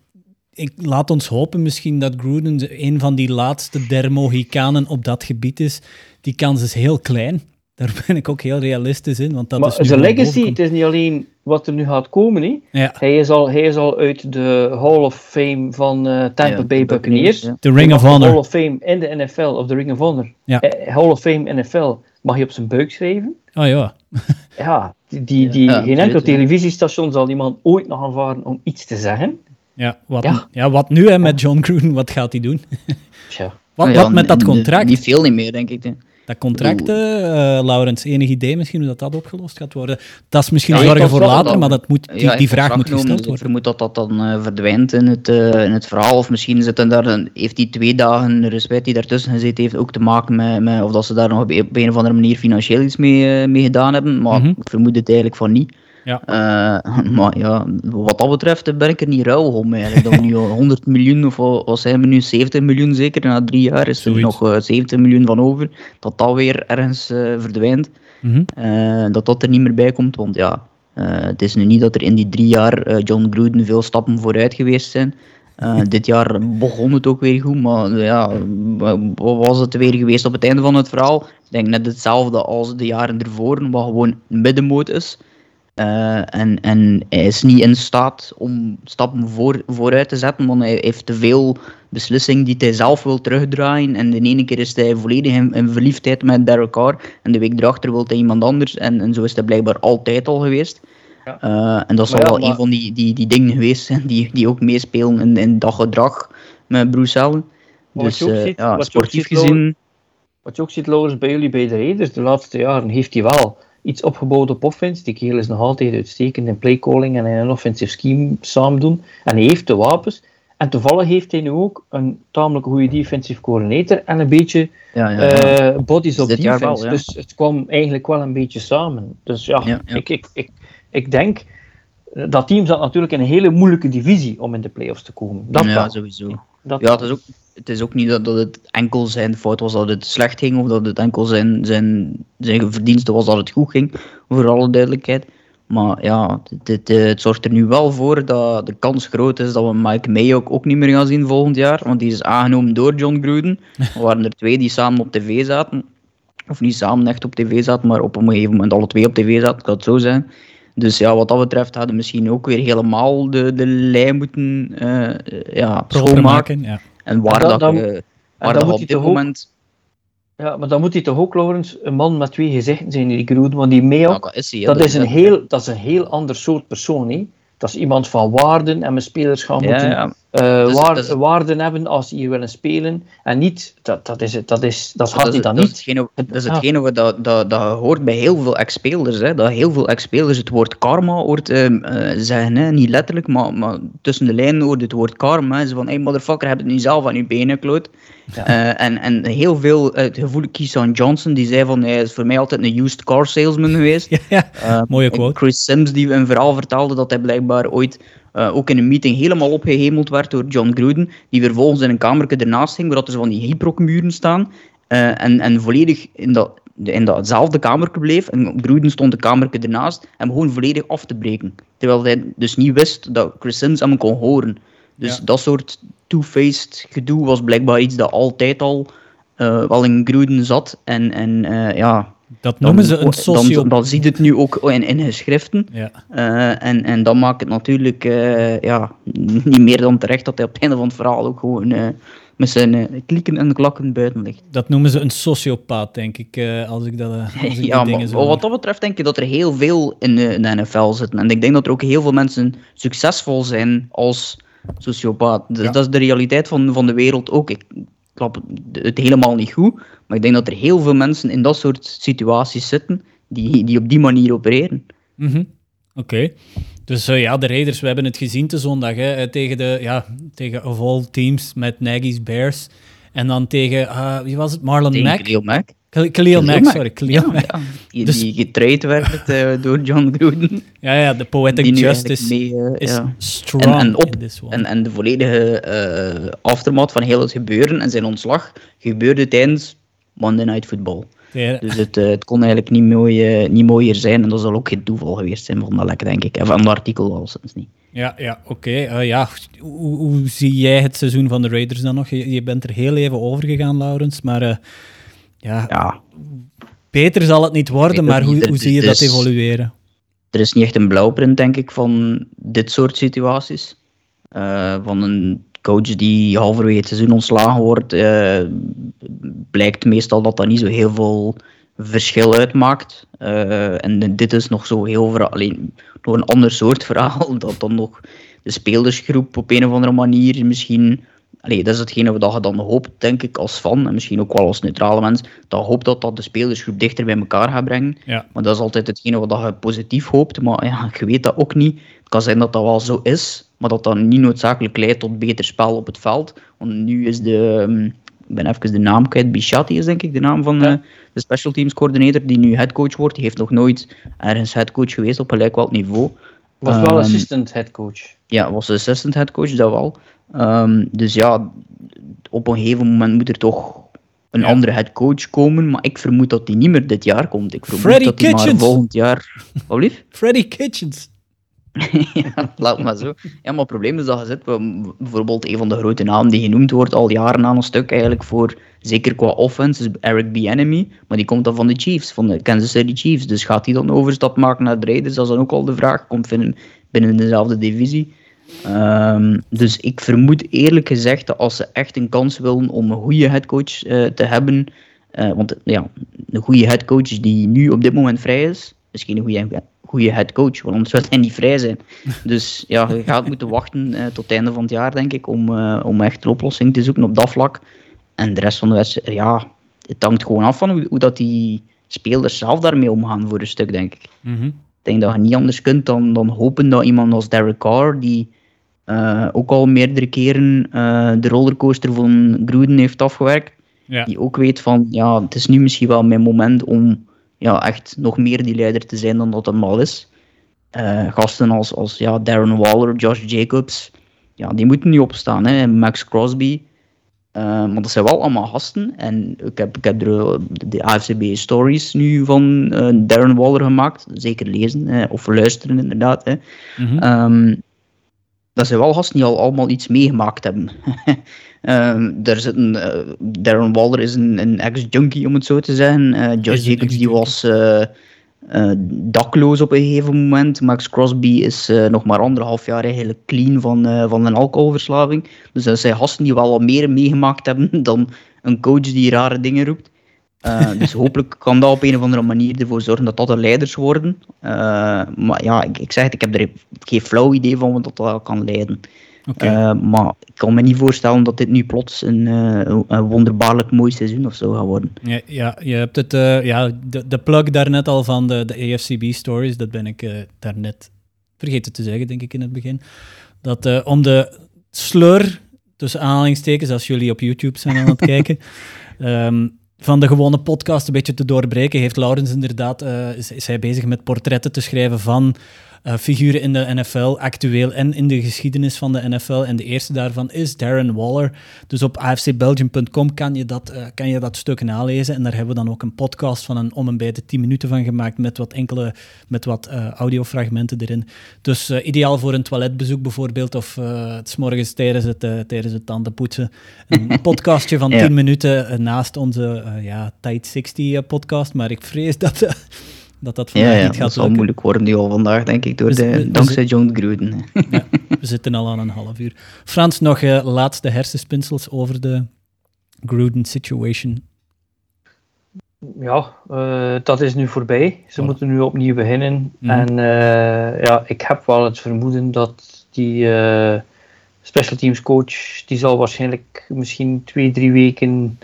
ik laat ons hopen misschien dat Gruden de- een van die laatste der Mohikanen op dat gebied is. Die kans is heel klein. Daar ben ik ook heel realistisch in. Want dat maar is zijn legacy, het is niet alleen wat er nu gaat komen. Hè. Ja, Hij, is al, hij is al uit de Hall of Fame van eh, Tampa Ja, Bay Buccaneers. ja. de Ring of Hall Honor. of Fame in de NFL, of de Ring of Honor. Ja. Eh, Hall of Fame NFL mag je op zijn buik schrijven. Oh ja. (laughs) Ja, die, die, geen enkel televisiestation zal iemand ooit nog aanvaren om iets te zeggen. Ja, wat, Ja. ja. wat nu hè, met John Gruden? Wat gaat hij doen? Tja. Wat, Ja, wat met dat contract? Niet veel niet meer, denk ik. Dat contract, eh Laurens, enig idee misschien hoe dat, dat opgelost gaat worden? Dat is misschien Ja, zorgen voor later, dan- maar dat moet, die, Ja, vraag moet gesteld worden. Ik vermoed dat dat dan eh, verdwijnt in het, eh, in het verhaal. Of misschien zit er daar een, heeft die twee dagen respect die daartussen gezeten heeft ook te maken met, met of dat ze daar nog op, een of andere manier financieel iets mee, mee gedaan hebben. Maar Mhm. ik vermoed het eigenlijk van niet. Ja. Eh, (laughs) maar ja, wat dat betreft eh, ben ik er niet ruil om eigenlijk. Dat we nu al (laughs) 100 miljoen, of wat zijn we nu, 70 miljoen zeker, na drie jaar is er Zoiets. nog eh, 70 miljoen van over. Dat dat weer ergens eh, verdwijnt. Mhm. Eh, dat dat er niet meer bij komt. Want ja, eh, het is nu niet dat er in die drie jaar eh, John Gruden veel stappen vooruit geweest zijn. Eh, dit jaar begon het ook weer goed, maar eh, ja, wa- wat was het weer geweest op het einde van het verhaal? Ik denk net hetzelfde als de jaren ervoor, wat gewoon middenmoot is. Eh, en, en hij is niet in staat om stappen voor, vooruit te zetten, want hij heeft te veel beslissingen die hij zelf wil terugdraaien. En de ene keer is hij volledig in, in verliefdheid met Derek Carr, en de week erachter wil hij iemand anders. En, en zo is hij blijkbaar altijd al geweest. Ja. Eh, en dat zal ja, wel maar- een van die, die, die dingen geweest zijn die, die ook meespelen in, in dat gedrag met Bruce Allen. Dus je ook eh, ziet- ja, sportief ziet, gezien... Wat je ook ziet, Laurens, bij jullie bij de Raiders, de laatste jaren heeft hij wel iets opgebouwd op offense. Die kerel is nog altijd uitstekend in playcalling en in een offensive scheme samen doen. En hij heeft de wapens. En toevallig heeft hij nu ook een tamelijk goede defensive coordinator en een beetje Ja, ja, ja. eh, bodies op defense. wel. Dus het kwam eigenlijk wel een beetje samen. Dus ja. Ik, ik, ik, ik denk... Dat team zat natuurlijk in een hele moeilijke divisie om in de playoffs te komen. Dat ja, sowieso. Dat Ja, het is ook, het is ook niet dat, dat het enkel zijn fout was dat het slecht ging, of dat het enkel zijn, zijn, zijn verdienste was dat het goed ging, voor alle duidelijkheid. Maar ja, eh, het zorgt er nu wel voor dat de kans groot is dat we Mike May ook, ook niet meer gaan zien volgend jaar. Want die is aangenomen door John Gruden. (laughs) Er waren er twee die samen op tv zaten. Of niet samen echt op tv zaten, maar op een gegeven moment alle twee op tv zaten, kan het zo zijn. Dus ja, wat dat betreft hadden we misschien ook weer helemaal de, de lijn moeten eh, ja, Proper schoonmaken. maken, ja. En waar dan- dat, eh, waar dan dat moet op hij dit moment... Ja, maar dan moet hij toch ook, Laurens, een man met twee gezichten zijn, die Gruden. Want die Ja, ook, dat is hij. hè. dat, is een heel, dat is een heel ander soort persoon. Dat is iemand van waarden en mijn spelers gaan Ja, moeten ja. Eh, is- waar- dat is- waarden hebben als ze hier willen spelen. En niet, dat, dat, is, het, dat, is, dat niet is, dan dat is niet. hetgene, dat is Ja. hetgene wat dat, dat, dat hoort bij heel veel ex-spelers. hè. Dat heel veel ex-spelers het woord karma hoort ehm, eh, zeggen. Hè. Niet letterlijk, maar, maar tussen de lijnen hoort het woord karma. Hè. Ze van, hey motherfucker, heb het nu zelf aan je benen gekloot. Ja. Eh, en, en heel veel, het gevoel Keesan Johnson, die zei van, hij is voor mij altijd een used car salesman geweest. (laughs) Ja, Mooie quote. Chris Sims die een verhaal vertelde dat hij blijkbaar ooit eh, ook in een meeting helemaal opgehemeld werd door John Gruden, die vervolgens in een kamertje ernaast ging, waar dat er zo van die hyprokmuren staan, eh, en, en volledig in dat, in datzelfde kamertje bleef. En Gruden stond de kamertje ernaast en begon volledig af te breken. Terwijl hij dus niet wist dat Chris Sims hem kon horen. Dus Ja. dat soort two-faced gedoe was blijkbaar iets dat altijd al eh, wel in Gruden zat. En, en ja, Dat noemen ze een dan, socio... dan, dan ziet het nu ook in, in geschriften. Ja. Eh, en, en dat maakt het natuurlijk eh, ja, niet meer dan terecht dat hij op het einde van het verhaal ook gewoon eh, met zijn klikken en klakken buiten ligt. Dat noemen ze een sociopaat, denk ik, als ik, dat, als ik (laughs) die Ja, dingen maar zo wat dat betreft denk ik dat er heel veel in de, in de NFL zitten. En ik denk dat er ook heel veel mensen succesvol zijn als sociopaat. Dus Ja. Dat is de realiteit van, van de wereld ook. Ik klap het helemaal niet goed, maar ik denk dat er heel veel mensen in dat soort situaties zitten die, die op die manier opereren. Mhm. Oké. Dus uh, ja, de Raiders, we hebben het gezien te zondag hè, eh, tegen de, ja, tegen of all teams met Nagy's Bears. En dan tegen, uh, wie was het, Marlon Mack? Mack. Khalil, Khalil Mack, sorry. Khalil ja, Mack. Ja, die, Dus- die getraind werd uh, door John Gruden. Ja, ja, de poetic justice mee, uh, is ja. strong En- en op- in this one. En, en de volledige uh, aftermath van heel het gebeuren en zijn ontslag gebeurde tijdens Monday Night Football. Ja, Dus het, uh, het kon eigenlijk niet, mooi, uh, niet mooier zijn en dat zal ook geen toeval geweest zijn van dat lek, denk ik. En van het artikel al sinds niet. ja, ja oké. Eh, ja, hoe, hoe zie jij het seizoen van de Raiders dan nog? Je, je bent er heel even over gegaan, Laurens, maar eh, ja, Ja, beter zal het niet worden, maar hoe, hoe zie je dat evolueren? er is niet echt een blauwprint, denk ik, van dit soort situaties. Eh, van een coach die halverwege het seizoen ontslagen wordt, eh, blijkt meestal dat dat niet zo heel veel verschil uitmaakt. Eh, en dit is nog zo heel verhaal, alleen nog een ander soort verhaal, (laughs) dat dan nog de spelersgroep op een of andere manier misschien... Allee, dat is hetgene wat je dan hoopt, denk ik, als fan, en misschien ook wel als neutrale mens, dat hoopt dat dat de spelersgroep dichter bij elkaar gaat brengen. Ja. Maar dat is altijd hetgene wat je positief hoopt. Maar ja, je weet dat ook niet. Het kan zijn dat dat wel zo is, maar dat dat niet noodzakelijk leidt tot beter spel op het veld. Want nu is de, ehm, ik ben even de naam kwijt, Bichatti is denk ik de naam van Ja. eh, de special teams coördinator, die nu headcoach wordt. Die heeft nog nooit ergens headcoach geweest op gelijk welk niveau. Was wel Ehm, assistant head coach. Ja, was de assistant headcoach, dat wel. Ehm, dus ja, op een gegeven moment moet er toch een Ja. andere headcoach komen. Maar ik vermoed dat die niet meer dit jaar komt. Ik vermoed Freddy dat die maar volgend jaar... Wat lief? (laughs) Freddy Kitchens. (laughs) ja, laat maar zo. Ja, maar het probleem is dat je zit, bijvoorbeeld een van de grote namen die genoemd wordt al jaren aan een stuk eigenlijk voor, zeker qua offense, is Eric Bieniemy, maar die komt dan van de Chiefs, van de Kansas City Chiefs. Dus gaat hij dan overstap maken naar de Raiders? Dat is dan ook al de vraag. Komt binnen, binnen dezelfde divisie. Ehm, dus ik vermoed eerlijk gezegd dat als ze echt een kans willen om een goede headcoach eh, te hebben, eh, want ja, een goede headcoach die nu op dit moment vrij is, is geen goede, goede headcoach, want anders zou hij niet vrij zijn. (laughs) Dus ja, je gaat moeten wachten eh, tot het einde van het jaar, denk ik, om, om echt een oplossing te zoeken op dat vlak. En de rest van de wedstrijd, ja, het hangt gewoon af van hoe, hoe dat die spelers zelf daarmee omgaan voor een stuk, denk ik. Mhm. Ik denk dat je niet anders kunt dan, dan hopen dat iemand als Derek Carr, die eh, ook al meerdere keren eh, de rollercoaster van Gruden heeft afgewerkt, Ja. die ook weet van, ja, het is nu misschien wel mijn moment om ja, echt nog meer die leider te zijn dan dat hem al is. Eh, gasten als, als ja, Darren Waller, Josh Jacobs, ja, die moeten nu opstaan. Hè. Max Crosby. Maar dat zijn wel allemaal gasten. En ik heb, ik heb er, de AFCB stories nu van Darren Waller gemaakt. Zeker lezen hè, of luisteren inderdaad. Hè. Mhm. Ehm, dat zijn wel gasten die al allemaal iets meegemaakt hebben. (laughs) Ehm daar zitten, eh, Darren Waller is een, een ex-junkie, om het zo te zeggen. Eh, Josh een Jacobs die was eh, dakloos op een gegeven moment. Max Crosby is nog maar anderhalf jaar eigenlijk clean van, van een alcoholverslaving. Dus dat zijn gasten die wel wat meer meegemaakt hebben (laughs) dan een coach die rare dingen roept. Eh, dus hopelijk kan dat op een of andere manier ervoor zorgen dat dat de leiders worden. Eh, maar ja, ik, ik zeg het, ik heb er geen flauw idee van wat dat kan leiden. Eh, maar ik kan me niet voorstellen dat dit nu plots een, een wonderbaarlijk mooi seizoen of zo gaat worden. Ja, ja, je hebt het, ja, de, de plug daarnet al van de, de AFCB stories, dat ben ik daarnet vergeten te zeggen, denk ik in het begin. Dat om de sleur, tussen aanhalingstekens, als jullie op YouTube zijn aan het (laughs) kijken, ehm, van de gewone podcast een beetje te doorbreken, heeft Laurens inderdaad, eh, is, is hij bezig met portretten te schrijven van eh, figuren in de NFL, actueel en in de geschiedenis van de NFL. En de eerste daarvan is Darren Waller. Dus op afcbelgium.com kan je dat, eh, kan je dat stuk nalezen. En daar hebben we dan ook een podcast van een om en bij de 10 minuten van gemaakt met wat enkele, met wat eh, audiofragmenten erin. Dus ideaal voor een toiletbezoek bijvoorbeeld, of het 's morgens tijdens het, tijdens het tandenpoetsen. Een (laughs) podcastje van Ja. 10 minuten naast onze ja, Tight 60 eh, podcast. Maar ik vrees dat dat, dat vandaag Ja, ja niet dat gaat zal lukken. moeilijk worden nu al vandaag, denk ik, door We- de, we- dankzij John Gruden. Ja, we zitten al aan een half uur. Frans, nog eh, laatste hersenspinsels over de Gruden situation. Ja, eh, dat is nu voorbij. Ze Voilà. moeten nu opnieuw beginnen. Mhm. En eh, ja, ik heb wel het vermoeden dat die eh, special teams coach, die zal waarschijnlijk misschien twee, drie weken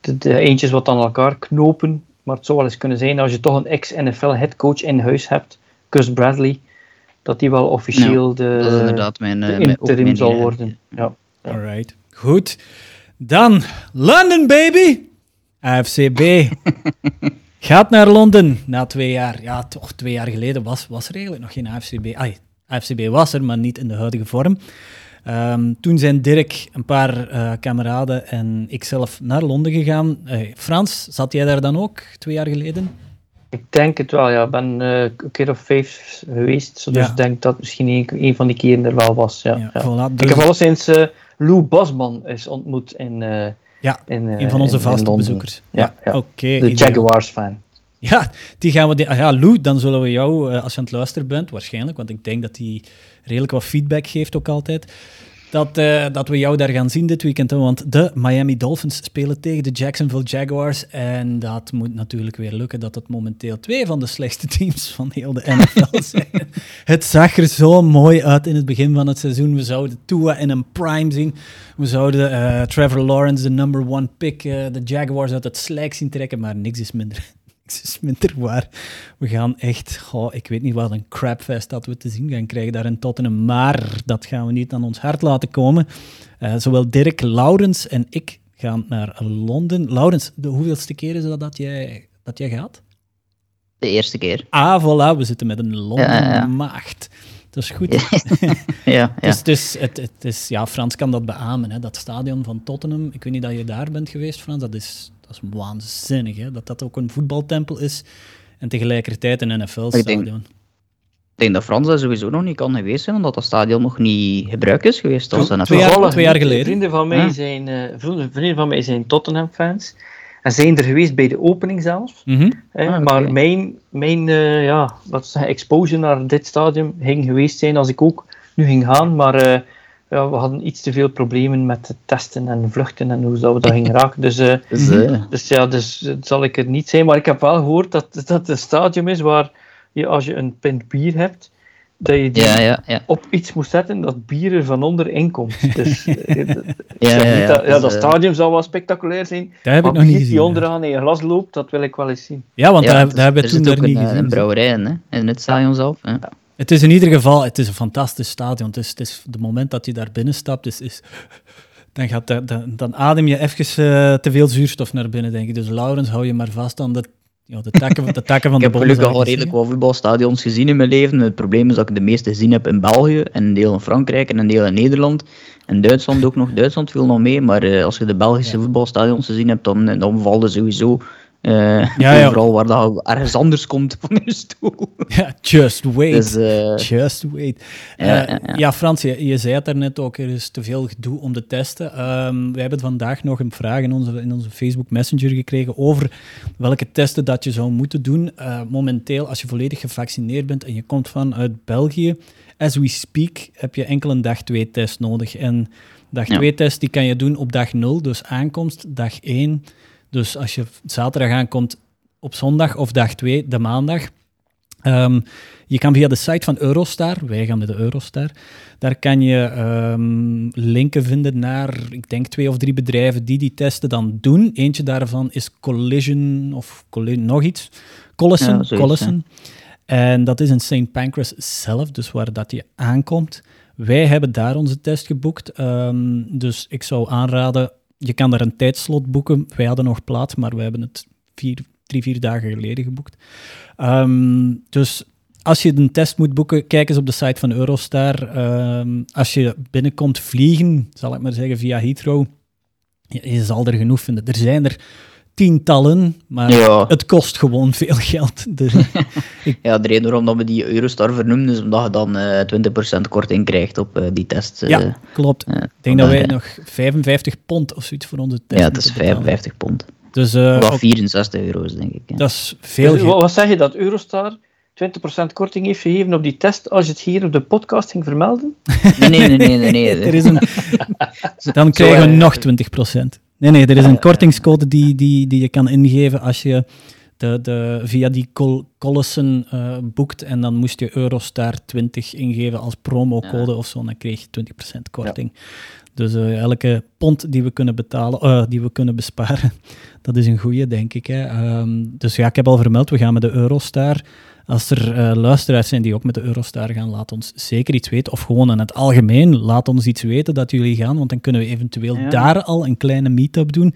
de, de eentjes wat aan elkaar knopen. Maar het zou wel eens kunnen zijn als je toch een ex-NFL headcoach in huis hebt, Gus Bradley, dat die wel officieel de, Dat is inderdaad mijn, eh, de interim mijn zal idee. worden. Ja. Ja. Alright, goed. Dan, London, baby! AFCB. (laughs) Gaat naar Londen na twee jaar. Ja, toch twee jaar geleden was, was er eigenlijk nog geen AFCB. Ai, AFCB was er, maar niet in de huidige vorm. Ehm, toen zijn Dirk, een paar eh, kameraden en ikzelf naar Londen gegaan. Eh, Frans, zat jij daar dan ook twee jaar geleden? Ik denk het wel, ja. Ik ben eh, een keer of vijf geweest, dus Ja. ik denk dat misschien een, een van die keren er wel was. Ja, Ja, ja. voilà, Ik dus- heb alleszins eh Lou Basman is ontmoet in, Ja, in een van onze vaste bezoekers. Ja. Oké. De. Jaguars-fan. (laughs) Ja, die gaan we. die- ah ja, Lou, dan zullen we jou, eh, als je aan het luisteren bent, waarschijnlijk, want ik denk dat hij redelijk wat feedback geeft ook altijd. Dat, eh, dat we jou daar gaan zien dit weekend. Want de Miami Dolphins spelen tegen de Jacksonville Jaguars. En dat moet natuurlijk weer lukken dat het momenteel twee van de slechtste (laughs) teams van heel de NFL (laughs) zijn. het zag er zo mooi uit in het begin van het seizoen. We zouden Tua in een prime zien. We zouden eh, Trevor Lawrence, de number one pick, de Jaguars uit het slijk zien trekken. Maar niks is minder niks is minder waar. We gaan echt, goh, ik weet niet wat een crapfest dat we te zien gaan krijgen daar in Tottenham, maar dat gaan we niet aan ons hart laten komen. Eh, zowel Dirk, Laurens en ik gaan naar Londen. Laurens, de hoeveelste keer is dat dat jij, dat jij gaat? De eerste keer. Ah, voilà, we zitten met een Ja, ja, ja. Londen-maagd. Dat is goed. (laughs) Ja, (laughs) ja. Dus, dus het, het is, ja, Frans kan dat beamen. Hè. Dat stadion van Tottenham, ik weet niet dat je daar bent geweest, Frans, dat is, dat is waanzinnig. Hè. Dat dat ook een voetbaltempel is en tegelijkertijd een NFL-stadion. Ik denk dat Frans dat sowieso nog niet kan geweest zijn, omdat dat stadion nog niet gebruikt is geweest. als een Twee jaar- twee jaar geleden. Vrienden van mij Ja. zijn, eh, vrienden, van mij zijn Tottenham-fans. En zijn er geweest bij de opening zelf. Mhm. Hè, Ah. Maar mijn, mijn eh, ja, wat is exposure naar dit stadium ging geweest zijn als ik ook nu ging gaan. Maar eh, ja, we hadden iets te veel problemen met het testen en vluchten en hoe zouden we dat gingen raken. Dus, eh, (laughs) Dus, dus ja, dus eh, zal ik er niet zijn. Maar ik heb wel gehoord dat dat het een stadium is waar je als je een pint bier hebt, dat je die ja, ja, ja. op iets moet zetten dat bier er van onder in komt. Dus, (laughs) Ja, dat, ja, dus, dat stadium zou wel spectaculair zijn. Dat heb maar ik nog niet gezien. die ja. onderaan in je glas loopt, dat wil ik wel eens zien. Ja, want ja, daar, hebben we er toen ook niet een, gezien. een brouwerij in, hè, in het stadion zelf. Hè. Het is in ieder geval het is een fantastisch stadion. Het is, het is moment dat je daar binnen stapt, is, is, dan, gaat dan, dan adem je even eh, te veel zuurstof naar binnen, denk ik. Dus Laurens, hou je maar vast aan de, ja, de, takken, de takken van Ik de heb boom. gelukkig zou al ik redelijk wat voetbalstadions gezien in mijn leven. Het probleem is dat ik de meeste gezien heb in België en een deel in Frankrijk en een deel in Nederland. En Duitsland ook nog. Duitsland viel nog mee, maar eh, als je de Belgische voetbalstadions gezien hebt, dan, dan valt het sowieso eh, Ja, ja. overal waar dat ergens anders komt van je stoel. (laughs) Ja, just wait. Dus eh, Just wait. Ja, Eh, ja, ja. ja, Frans, je, je zei het daarnet ook, er is te veel gedoe om de testen. Ehm, we hebben vandaag nog een vraag in onze, in onze Facebook Messenger gekregen over welke testen dat je zou moeten doen. Eh, momenteel, als je volledig gevaccineerd bent en je komt vanuit België, as we speak, heb je enkel een dag 2 test nodig. En dag Ja. 2 test die kan je doen op dag 0, dus aankomst, dag 1. Dus als je zaterdag aankomt op zondag of dag 2, de maandag. Ehm, je kan via de site van Eurostar, wij gaan met de Eurostar, daar kan je ehm, linken vinden naar, ik denk, twee of drie bedrijven die die testen dan doen. Eentje daarvan is Collision of Colli- nog iets. Collison. Ja, Collison. En dat is in St. Pancras zelf, dus waar dat je aankomt. Wij hebben daar onze test geboekt. ehm, dus ik zou aanraden, je kan daar een tijdslot boeken. Wij hadden nog plaats, maar we hebben het vier, drie, vier dagen geleden geboekt. Ehm, dus als je een test moet boeken, kijk eens op de site van Eurostar. Ehm, als je binnenkomt vliegen, zal ik maar zeggen, via Heathrow, je, je zal er genoeg vinden. Er zijn er tientallen, maar ja, het kost gewoon veel geld. (laughs) Er- (laughs) ja, de reden waarom dat we die Eurostar vernoemen is omdat je dan eh 20% korting krijgt op eh, die test. eh. ja, klopt. Ik denk dat wij nog 55 pond of zoiets voor onze test Ja, het is moeten betalen. 55 pond. Dus eh, Wat ook- 64 euro's, denk ik. ja. dat is veel Dus, geld. wat, zeg je dat Eurostar 20% korting heeft gegeven op die test als je het hier op de podcast ging vermelden? Nee, nee, nee, nee. nee, nee. (laughs) Er is een, dan krijgen we nog 20%. Nee, nee, er is een ja. kortingscode die, die, die je kan ingeven als je de, de, via die Col Collison eh, boekt. En dan moest je Eurostar 20 ingeven als promocode of zo. Dan kreeg je 20% korting. Dus eh, elke pond die we kunnen betalen, eh, die we kunnen besparen, (laughs) dat is een goede, denk ik. Hè. Ehm, dus ja, ik heb al vermeld, we gaan met de Eurostar. Als er uh, luisteraars zijn die ook met de Eurostar gaan, laat ons zeker iets weten. Of gewoon in het algemeen, laat ons iets weten dat jullie gaan, want dan kunnen we eventueel daar al een kleine meet-up doen.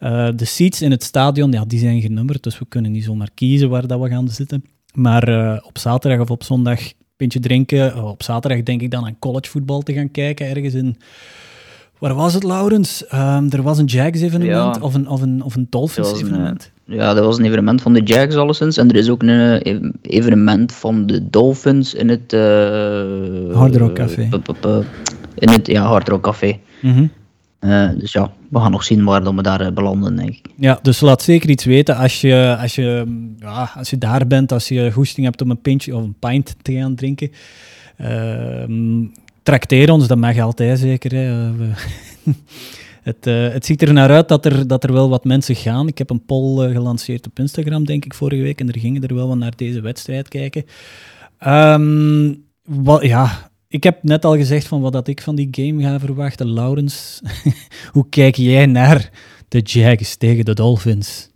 Uh, de seats in het stadion, ja, die zijn genummerd, dus we kunnen niet zomaar kiezen waar dat we gaan zitten. Maar uh, op zaterdag of op zondag pintje drinken. op zaterdag denk ik dan aan collegevoetbal te gaan kijken, ergens in Waar was het, Laurens? Um, er was een Jags-evenement Ja. of een, of een, of een Dolphins-evenement. Ja, dat was een evenement van de Jags alleszins. En er is ook een eh, evenement van de Dolphins in het... Hard Rock Café. in het ja, Hard Rock Café. Mhm. Eh, dus ja, we gaan nog zien waar we daar belanden, denk ik. Ja, dus laat zeker iets weten als je, als je, ja, als je daar bent, als je goesting hebt om een pintje of een pint te gaan drinken. Ehm trakteer ons, dat mag altijd zeker. Hè. Het, eh, het ziet er naar uit dat er, dat er wel wat mensen gaan. Ik heb een poll eh, gelanceerd op Instagram, denk ik, vorige week. En er gingen er wel wat naar deze wedstrijd kijken. Ehm, wat, ja, ik heb net al gezegd van wat dat ik van die game ga verwachten. Laurens, (laughs) hoe kijk jij naar de Jags tegen de Dolphins?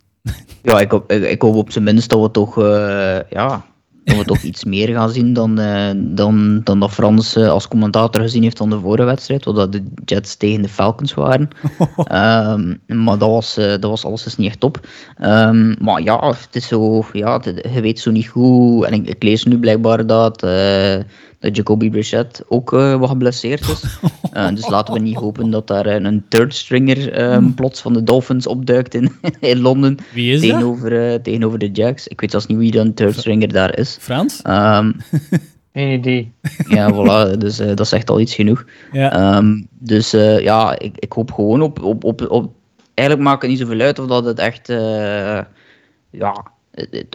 Ja, ik hoop, ik, ik hoop op zijn minst dat we toch, eh, ja, dat we toch (laughs) iets meer gaan zien dan, eh, dan, dan dat Frans als commentator gezien heeft van de vorige wedstrijd, wat de Jets tegen de Falcons waren. (laughs) Ehm, maar dat was, eh, dat was alles niet echt top. Ehm, maar ja, het is zo, ja, het- je weet zo niet goed. En ik, ik lees nu blijkbaar dat, eh, dat Jacoby Brissett ook eh, wat geblesseerd is. (laughs) Eh, dus laten we niet hopen dat daar eh, een third stringer ehm, plots van de Dolphins opduikt in, (laughs) in Londen. Wie is dat? tegenover, tegenover de Jacks. Ik weet zelfs niet wie dan third stringer daar is. Frans? Ehm, (laughs) Geen idee. ja, voilà, dus eh, dat zegt al iets genoeg. Ja. Ehm, dus eh, ja, ik, ik hoop gewoon op, op, op, op... Eigenlijk maakt het niet zoveel uit of dat het echt... eh, ja,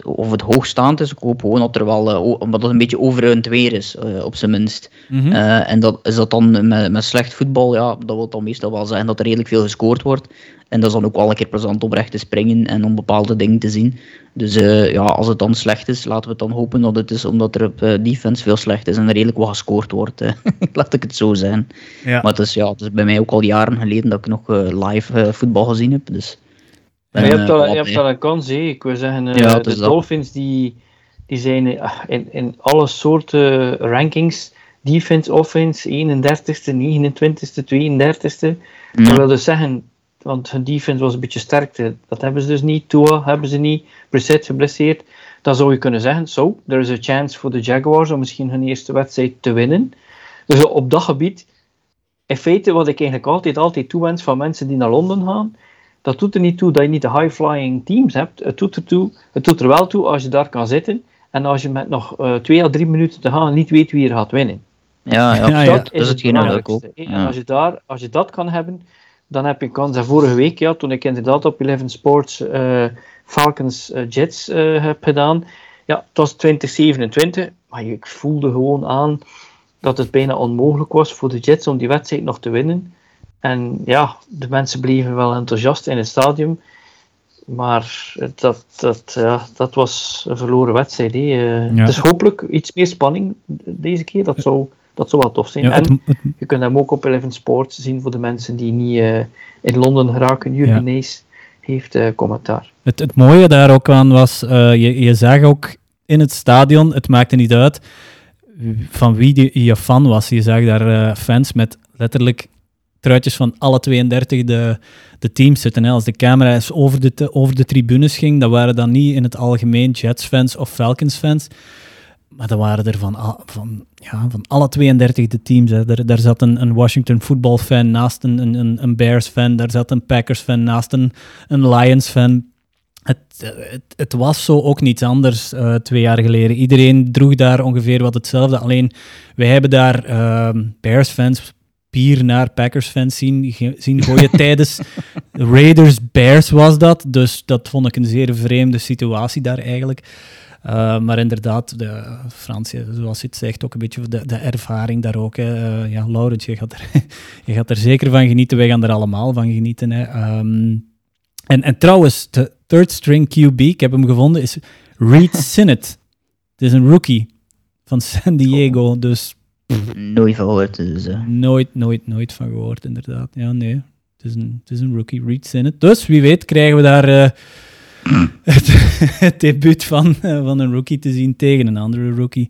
of het hoogstaand is. Ik hoop gewoon dat er wel... eh, omdat het een beetje over het weer is, eh, op zijn minst. Mhm. Eh, en dat, is dat dan met, met slecht voetbal, ja, dat wil dan meestal wel zeggen dat er redelijk veel gescoord wordt. En dat is dan ook wel een keer plezant om recht te springen en om bepaalde dingen te zien. Dus ja, als het dan slecht is, laten we het dan hopen dat het is omdat er op defense veel slecht is en er redelijk wat gescoord wordt. (laughs) Laat ik het zo zijn. Ja. Maar het is, ja, het is bij mij ook al jaren geleden dat ik nog live voetbal gezien heb. Dus, Je hebt eh, al, wel je hebt blij. al een kans. Ik wil zeggen, eh, Ja, de dat. Dolphins die, die zijn eh, in, in alle soorten rankings, defense, offense, 31ste, 29ste, 32ste. Ja. Dat wil dus zeggen, want hun defense was een beetje sterkte. Dat hebben ze dus niet. Tua hebben ze niet. Brissett geblesseerd. Dan zou je kunnen zeggen, zo, there is a chance voor de Jaguars om misschien hun eerste wedstrijd te winnen. Dus op dat gebied, in feite wat ik eigenlijk altijd, altijd toewens van mensen die naar Londen gaan, dat doet er niet toe dat je niet de high-flying teams hebt. Het doet, er toe, het doet er wel toe als je daar kan zitten en als je met nog eh, twee à drie minuten te gaan niet weet wie er gaat winnen. Ja, ja, (laughs) Ja, dat, ja. dat is ook. belangrijkste, Ja. als je, daar, als je dat kan hebben, dan heb je een kans. En vorige week, ja, toen ik inderdaad op Eleven Sports eh, Falcons eh, Jets eh, heb gedaan, ja, het was 2027, maar ik voelde gewoon aan dat het bijna onmogelijk was voor de Jets om die wedstrijd nog te winnen. En ja, de mensen bleven wel enthousiast in het stadion. Maar dat, dat, ja, dat was een verloren wedstrijd. hè. Ja. Dus hopelijk iets meer spanning deze keer. Dat zou, dat zou wel tof zijn. Ja, en het, je kunt hem ook op Eleven Sports zien voor de mensen die niet eh, in Londen geraken. Jurgen heeft eh, commentaar. Het, het mooie daar ook aan was, je, je zag ook in het stadion, het maakte niet uit van wie die, je fan was. Je zag daar fans met letterlijk truitjes van alle 32 de, de teams zitten. Hè. Als de camera eens over de, over de tribunes ging, dat waren dan niet in het algemeen Jets-fans of Falcons-fans. Maar dat waren er van, van, ja, van alle 32 de teams. Hè. Daar, zat een, een Washington football-fan naast een, een- een, Bears-fan. Daar zat een Packers-fan naast een, een Lions-fan. Het, eh, het, was zo ook niets anders eh, twee jaar geleden. Iedereen droeg daar ongeveer wat hetzelfde. Alleen wij hebben daar ehm, Bears-fans pier naar Packers-fans zien, zien gooien tijdens (laughs) Raiders-Bears was dat. Dus dat vond ik een zeer vreemde situatie daar eigenlijk. Uh, maar inderdaad, de, Frans, zoals je het zegt, ook een beetje de, de ervaring daar ook. Hè. Uh, ja, Laurent, je gaat, er, (laughs) je gaat er zeker van genieten. Wij gaan er allemaal van genieten. Hè. Um, en, en trouwens, de third string QB, ik heb hem gevonden, is Reed (laughs) Sinnett. Het is een rookie van San Diego, dus... Nooit van gehoord. Dus, uh. Nooit, nooit, nooit van gehoord, inderdaad. Ja, nee. Het is een, het is een rookie, Reed Sinnett. Dus wie weet krijgen we daar... Uh, (clears throat) het, (laughs) het debuut van, eh, van een rookie te zien tegen een andere rookie.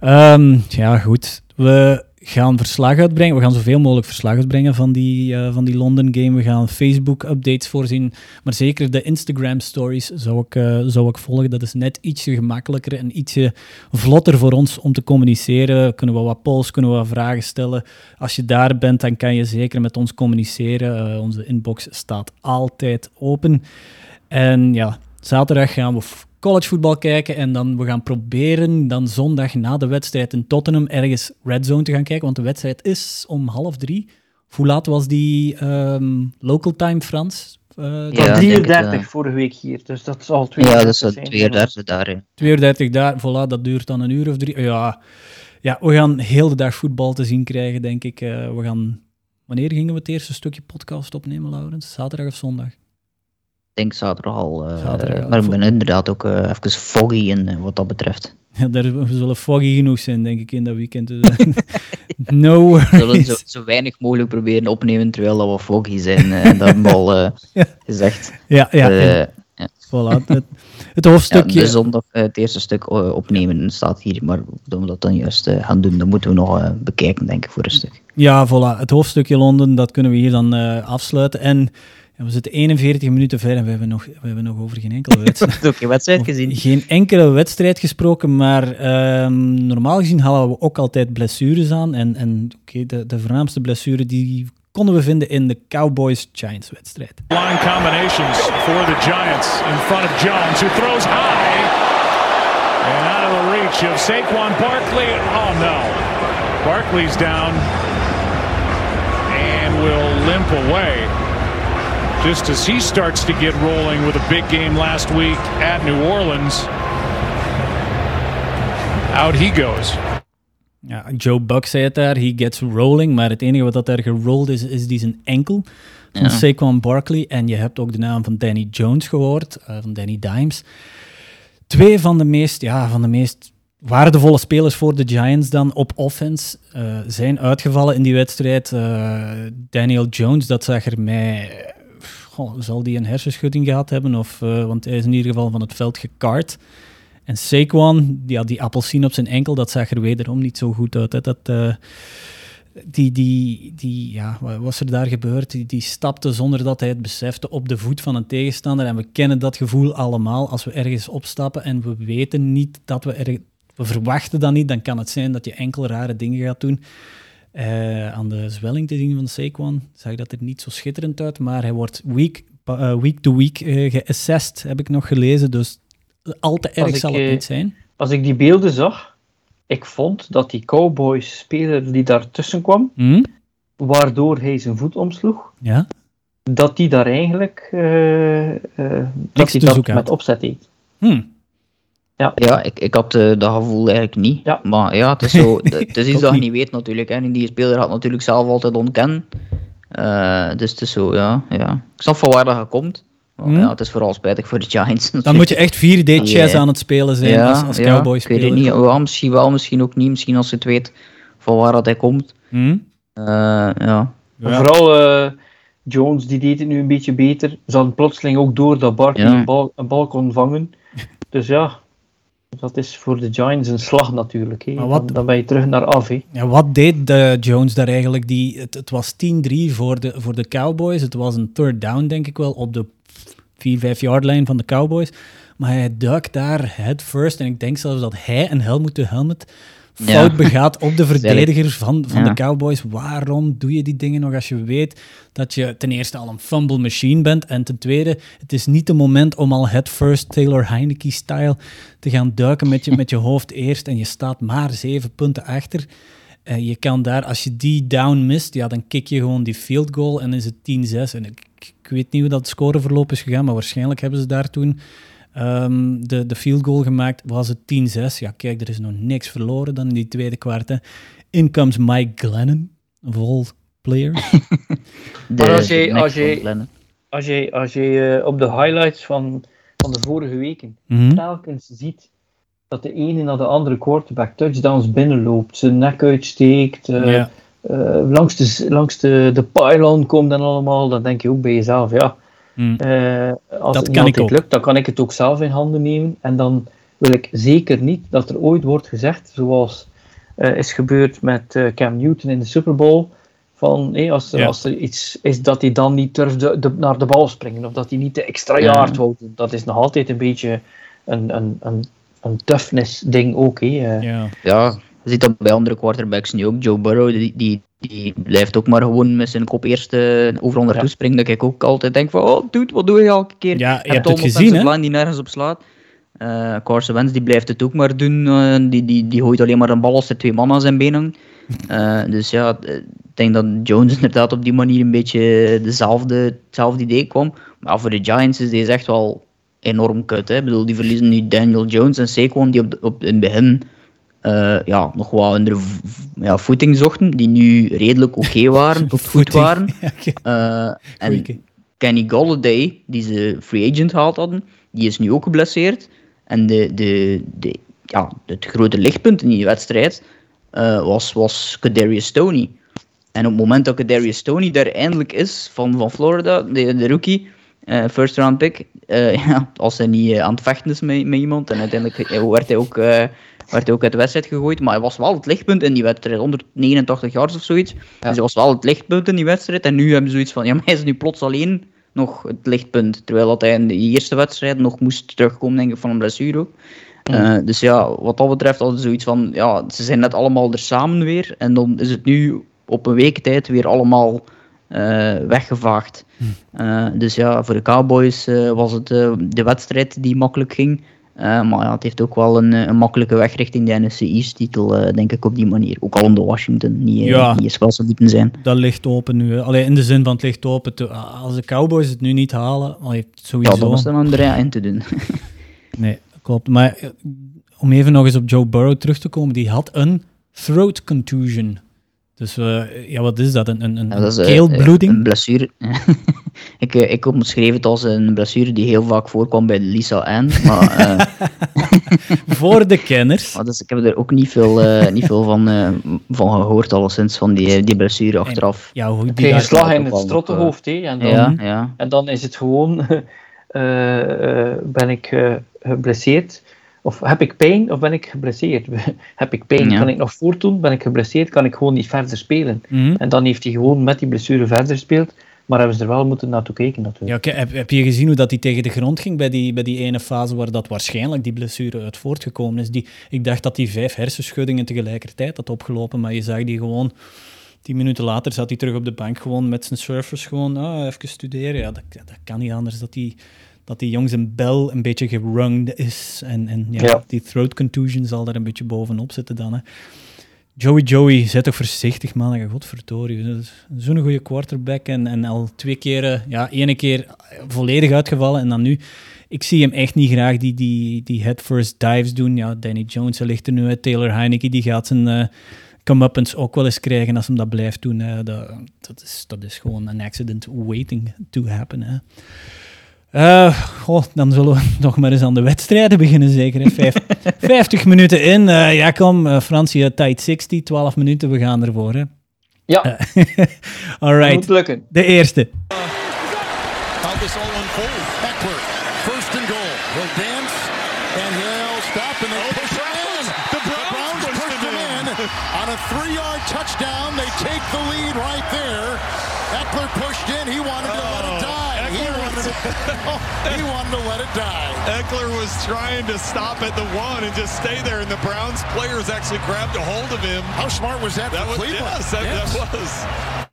Ehm, ja, goed. We gaan verslag uitbrengen. We gaan zoveel mogelijk verslag uitbrengen van die, eh, van die London game. We gaan Facebook-updates voorzien. Maar zeker de Instagram-stories zou ik, eh, zou ik volgen. Dat is net ietsje gemakkelijker en ietsje vlotter voor ons om te communiceren. Kunnen we wat polls, kunnen we wat vragen stellen. Als je daar bent, dan kan je zeker met ons communiceren. Eh, onze inbox staat altijd open. En ja, zaterdag gaan we collegevoetbal kijken en dan we gaan proberen dan zondag na de wedstrijd in Tottenham ergens Red Zone te gaan kijken, want de wedstrijd is om half drie. Hoe laat was die ehm, local time, Frans? Eh, Ja, Het denk was het 33 wel. vorige week hier, dus dat zal Ja, 32 dat is zijn. het 32 daar. hè. 32 daar, voilà, dat duurt dan een uur of drie. Ja, ja we gaan heel de dag voetbal te zien krijgen, denk ik. Eh, we gaan... Wanneer gingen we het eerste stukje podcast opnemen, Laurens? Zaterdag of zondag? Ik denk zaterdag al. eh, Zaterdag maar ik ben inderdaad ook eh, even foggy in eh, wat dat betreft. Ja, daar we zullen foggy genoeg zijn, denk ik, in dat weekend. Dus, (laughs) no We zullen zo, zo weinig mogelijk proberen opnemen terwijl we foggy zijn. en dat hebben we al (laughs) Ja. gezegd. Ja, ja, Eh, ja. ja. Voilà. Het, het Ja, hoofdstukje... de zondag het eerste stuk opnemen staat hier, maar we dat dan juist gaan doen, dat moeten we nog bekijken, denk ik, voor een stuk. Ja, voilà. Het hoofdstukje Londen, dat kunnen we hier dan afsluiten. En ja, we zitten 41 minuten ver en we hebben nog, we hebben nog over geen enkele (laughs) wedstrijd. Ook geen wedstrijd gezien. Geen enkele wedstrijd gesproken, maar ehm, normaal gezien halen we ook altijd blessures aan. En, en oké, de, de voornaamste blessure die konden we vinden in de Cowboys-Giants wedstrijd. Line combinations for the Giants in front of Jones, who throws high and out of the reach of Saquon Barkley. Oh no. Barkley's down and will limp away just as he starts to get rolling with a big game last week at New Orleans. Out he goes. Ja, Joe Buck zei het daar, he gets rolling, maar het enige wat dat daar gerold is, is die zijn enkel van Ja. Saquon Barkley. En je hebt ook de naam van Danny Jones gehoord, eh, van Danny Dimes. Twee van de meest, ja, van de meest waardevolle spelers voor de Giants dan op offense eh, zijn uitgevallen in die wedstrijd. Eh, Daniel Jones, dat zag er mij... Zal die een hersenschudding gehad hebben? Of, eh, want hij is in ieder geval van het veld gekart. En Saquon, die had die appelsien op zijn enkel, dat zag er wederom niet zo goed uit. Hè. Dat, eh, die, die, die, ja, wat was er daar gebeurd? Die, die stapte zonder dat hij het besefte op de voet van een tegenstander. En we kennen dat gevoel allemaal als we ergens opstappen en we weten niet dat we er, we verwachten dat niet, dan kan het zijn dat je enkel rare dingen gaat doen. Eh, aan de zwelling te zien van Saquon zag dat er niet zo schitterend uit, maar hij wordt week, eh, week to week eh, geassessed, heb ik nog gelezen. Dus al te erg zal het niet zijn. Als ik die beelden zag, ik vond dat die Cowboys-speler die daartussen kwam, Hm? waardoor hij zijn voet omsloeg, Ja? dat die daar eigenlijk dat hij dat met opzet deed. Hm. Ja, ik, ik had eh, dat gevoel eigenlijk niet. Ja. Maar ja, het is, zo, (laughs) het is iets dat je niet. weet natuurlijk. Hè. En die speler gaat natuurlijk zelf altijd ontkennen. Eh, dus het is zo, ja, ja. Ik snap van waar dat komt. Maar Hmm. ja, het is vooral spijtig voor de Giants. Dan moet je echt 4D-chess Ja. aan het spelen zijn ja, als, als ja, Cowboys Ik weet het niet. Ja, misschien wel, misschien ook niet. Misschien als je het weet van waar dat hij komt. Hm? Eh, ja. Vooral eh, Jones, die deed het nu een beetje beter. Ze hadden plotseling ook door dat Barkley Ja. een, bal, een bal kon vangen. Dus ja, dat is voor de Giants een slag natuurlijk. Wat- Dan, dan ben je terug naar af. Wat deed de Jones daar eigenlijk? Die, het, het was 10-3 voor de, voor de Cowboys. Het was een third down, denk ik wel, op de 4-5 yard lijn van de Cowboys. Maar hij duikt daar head first. En ik denk zelfs dat hij en Helmut de Helmet fout begaat op de (laughs) verdediger van, van de Cowboys. Waarom doe je die dingen nog als je weet dat je ten eerste al een fumble machine bent en ten tweede, het is niet het moment om al head first Taylor Heineke-style te gaan duiken met je, (laughs) met je hoofd eerst en je staat maar zeven punten achter. Eh, je kan daar, als je die down mist, ja, dan kick je gewoon die field goal en is het 10-6. En ik, ik weet niet hoe dat scoreverloop is gegaan, maar waarschijnlijk hebben ze daar toen ehm, de, de field goal gemaakt. Was het 10-6? Ja, kijk, er is nog niks verloren dan in die tweede kwart. hè. In comes Mike Glennon, of all players. (laughs) De, Maar als nek als Glennon. Als je, als je op de highlights van, van de vorige weken Mhm. telkens ziet dat de ene naar de andere quarterback touchdowns binnenloopt, zijn nek uitsteekt, eh, eh, langs, de, langs de, de pylon komt en allemaal, dan denk je ook bij jezelf, ja, Hmm. Eh, als Dat het niet kan ik altijd ook. lukt, dan kan ik het ook zelf in handen nemen. En dan wil ik zeker niet dat er ooit wordt gezegd, zoals eh, is gebeurd met eh, Cam Newton in de Super Bowl, van hé, als, er, Ja. als er iets is dat hij dan niet durfde de, naar de bal springen, of dat hij niet de extra Ja. yard wou doen. Dat is nog altijd een beetje een, een, een, een toughness ding ook. hé. Eh, Ja. Ja, je ziet dat bij andere quarterbacks nu ook. Joe Burrow, die, die, die blijft ook maar gewoon met zijn kop eerst eh, overal naartoe Ja. springen. Dat ik ook altijd denk van, oh dude, wat doe je elke keer? Ja, je hebt het gezien, hè? line die nergens op slaat. Eh Carson Wentz die blijft het ook maar doen. eh, die, die, die gooit alleen maar een bal als er twee man aan zijn hangt. (laughs) Eh, dus ja, ik denk dat Jones (laughs) inderdaad op die manier een beetje dezelfde, hetzelfde idee kwam. Maar voor de Giants is deze echt wel enorm kut. Hè? Ik bedoel, die verliezen nu Daniel Jones en Saquon die op, op, in het begin eh, ja, nog v- v- ja, voeting zochten. Die nu redelijk oké (laughs) waren, tot goed waren. (laughs) Eh, en. Kenny Golladay, die ze free agent gehaald hadden, die is nu ook geblesseerd. En de, de, de, ja, het grote lichtpunt in die wedstrijd eh, was, was Kadarius Stoney. En op het moment dat Kadarius Stoney daar eindelijk is, van, van Florida, de, de rookie, first round pick, (laughs) ja, als hij niet aan het vechten is met, met iemand, en uiteindelijk werd hij ook... werd ook uit de wedstrijd gegooid, maar hij was wel het lichtpunt in die wedstrijd, 189 yards of zoiets. Dus hij was wel het lichtpunt in die wedstrijd. En nu hebben ze zoiets van, ja, maar hij is nu plots alleen nog het lichtpunt. Terwijl dat hij in de eerste wedstrijd nog moest terugkomen, denk ik, van een blessure ook. Eh, dus ja, wat dat betreft hadden ze zoiets van, ja, ze zijn net allemaal er samen weer. En dan is het nu op een week tijd weer allemaal eh, weggevaagd. Eh, dus ja, voor de Cowboys was het de wedstrijd die makkelijk ging. Eh, maar ja, het heeft ook wel een, eh, een makkelijke weg richting de NFC East-titel, eh, denk ik, op die manier. Ook al omdat Washington niet, Ja. niet eens wel zou moeten zijn. Dat ligt open nu. hè. Allee, in de zin van het ligt open. Te- Als de Cowboys het nu niet halen, allee, Ja, sowieso. dat was dan er in te doen. (laughs) Nee, klopt. Maar om even nog eens op Joe Burrow terug te komen, die had een throat contusion. Dus eh, ja, wat is dat? Een, een, een Ja, dat is, eh, keelbloeding? Een blessure. (laughs) ik, eh, ik omschreef het als een blessure die heel vaak voorkwam bij Lisa Ann. Maar, eh, (laughs) Voor de kenners. (laughs) maar dus, ik heb er ook niet veel, eh, niet veel van, eh, van gehoord, alleszins, van die, die blessure achteraf. Ja, hoe die slag in het strottenhoofd. hé, en, dan, Ja, ja. en dan is het gewoon, ben ik eh, geblesseerd? Of heb ik pijn of ben ik geblesseerd? (laughs) heb ik pijn, Ja. kan ik nog voortdoen? Ben ik geblesseerd, kan ik gewoon niet verder spelen? Mhm. En dan heeft hij gewoon met die blessure verder gespeeld. Maar hebben ze er wel moeten naartoe kijken natuurlijk. Ja, heb, heb je gezien hoe dat hij tegen de grond ging bij die, bij die ene fase waar dat waarschijnlijk die blessure uit voortgekomen is? Die, ik dacht dat hij vijf hersenschuddingen tegelijkertijd had opgelopen, maar je zag die gewoon... Tien minuten later zat hij terug op de bank gewoon met zijn surfers gewoon ah, even studeren. Ja, dat, dat kan niet anders dat die, dat die jong zijn bel een beetje gerungd is. En, en ja, Ja. die throat contusion zal daar een beetje bovenop zitten dan. Hè. Joey Joey, zet toch voorzichtig man, godverdorie. Zo'n goede quarterback en, en al twee keer, eh, ja, ene keer volledig uitgevallen en dan nu. Ik zie hem echt niet graag die, die, die head-first dives doen. Ja, Danny Jones, hij ligt er nu uit. Taylor Heineke, die gaat zijn eh comeuppance ook wel eens krijgen als hem dat blijft doen. hè. Dat, dat, is, dat is gewoon een accident waiting to happen. Hè. Eh, goh, dan zullen we (laughs) nog maar eens aan de wedstrijden beginnen, zeker. Hè. Vijf, (laughs) 50 minuten in. Eh, ja, kom, eh Fransie, tight 60, 12 minuten, we gaan ervoor. Hè. Ja, (laughs) All dat right, moet lukken. de eerste. He wanted to let it die. Eckler was trying to stop at the one and just stay there, and the Browns players actually grabbed a hold of him. How smart was that, That for was Cleveland? yes, that, Yes. that was.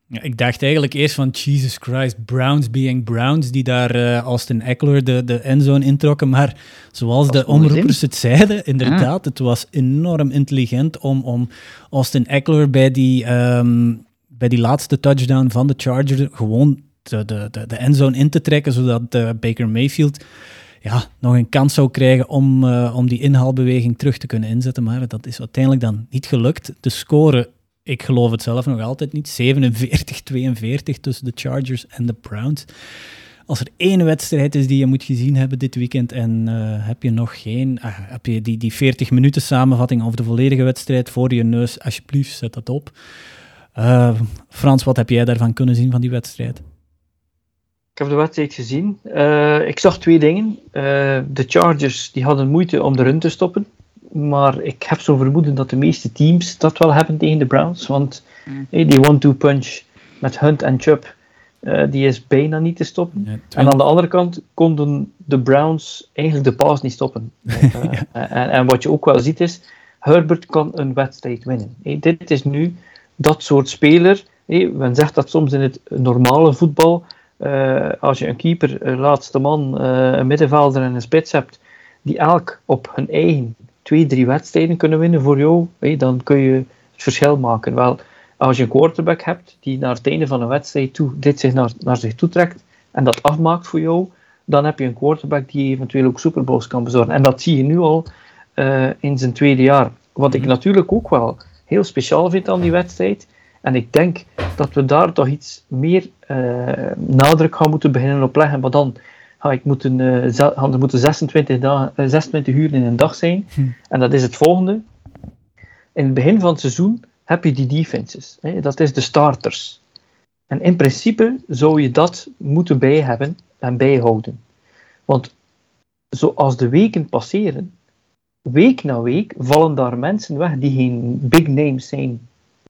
Ja, ik dacht eigenlijk eerst van Jesus Christ, Browns being Browns, die daar eh, Austin Eckler de, de endzone introkken. Maar zoals de omroepers het zeiden, inderdaad, het was enorm intelligent om, om Austin Eckler bij die, ehm, bij die laatste touchdown van de Chargers gewoon de, de, de, endzone in te trekken, zodat eh, Baker Mayfield ja, nog een kans zou krijgen om, eh, om die inhaalbeweging terug te kunnen inzetten. Maar dat is uiteindelijk dan niet gelukt. De score, ik geloof het zelf nog altijd niet, 47-42 tussen de Chargers en de Browns. Als er één wedstrijd is die je moet gezien hebben dit weekend en eh, heb je nog geen, ah, heb je die, die 40 minuten samenvatting over de volledige wedstrijd voor je neus, alsjeblieft, zet dat op. Frans, wat heb jij daarvan kunnen zien van die wedstrijd? Ik heb de wedstrijd gezien. Uh, ik zag twee dingen. Uh, de Chargers die hadden moeite om de run te stoppen. Maar ik heb zo vermoeden dat de meeste teams dat wel hebben tegen de Browns. Want mm. hey, die one-two punch met Hunt en Chubb, uh, die is bijna niet te stoppen. Ja, en aan de andere kant konden de Browns eigenlijk de paas niet stoppen. (laughs) ja. en, en, wat je ook wel ziet is, Herbert kan een wedstrijd winnen. Hey, dit is nu dat soort speler. Hey, men zegt dat soms in het normale voetbal uh, als je een keeper, een laatste man, uh, een middenvelder en een spits hebt, die elk op hun eigen twee, drie wedstrijden kunnen winnen voor jou, hey, dan kun je het verschil maken. Wel, als je een quarterback hebt die naar het einde van een wedstrijd toe, dit zich naar, naar zich toe trekt en dat afmaakt voor jou, dan heb je een quarterback die eventueel ook Superbowls kan bezorgen. En dat zie je nu al uh, in zijn tweede jaar. Wat ik mhm. natuurlijk ook wel heel speciaal vind aan die wedstrijd, en ik denk dat we daar toch iets meer uh, nadruk gaan moeten beginnen op leggen. Maar dan ga ik moeten, uh, er moeten 26, dagen, 26 uur in een dag zijn. Hm. En dat is het volgende. In het begin van het seizoen heb je die defenses. Hè? Dat is de starters. En in principe zou je dat moeten bijhebben en bijhouden. Want zoals de weken passeren, week na week vallen daar mensen weg die geen big names zijn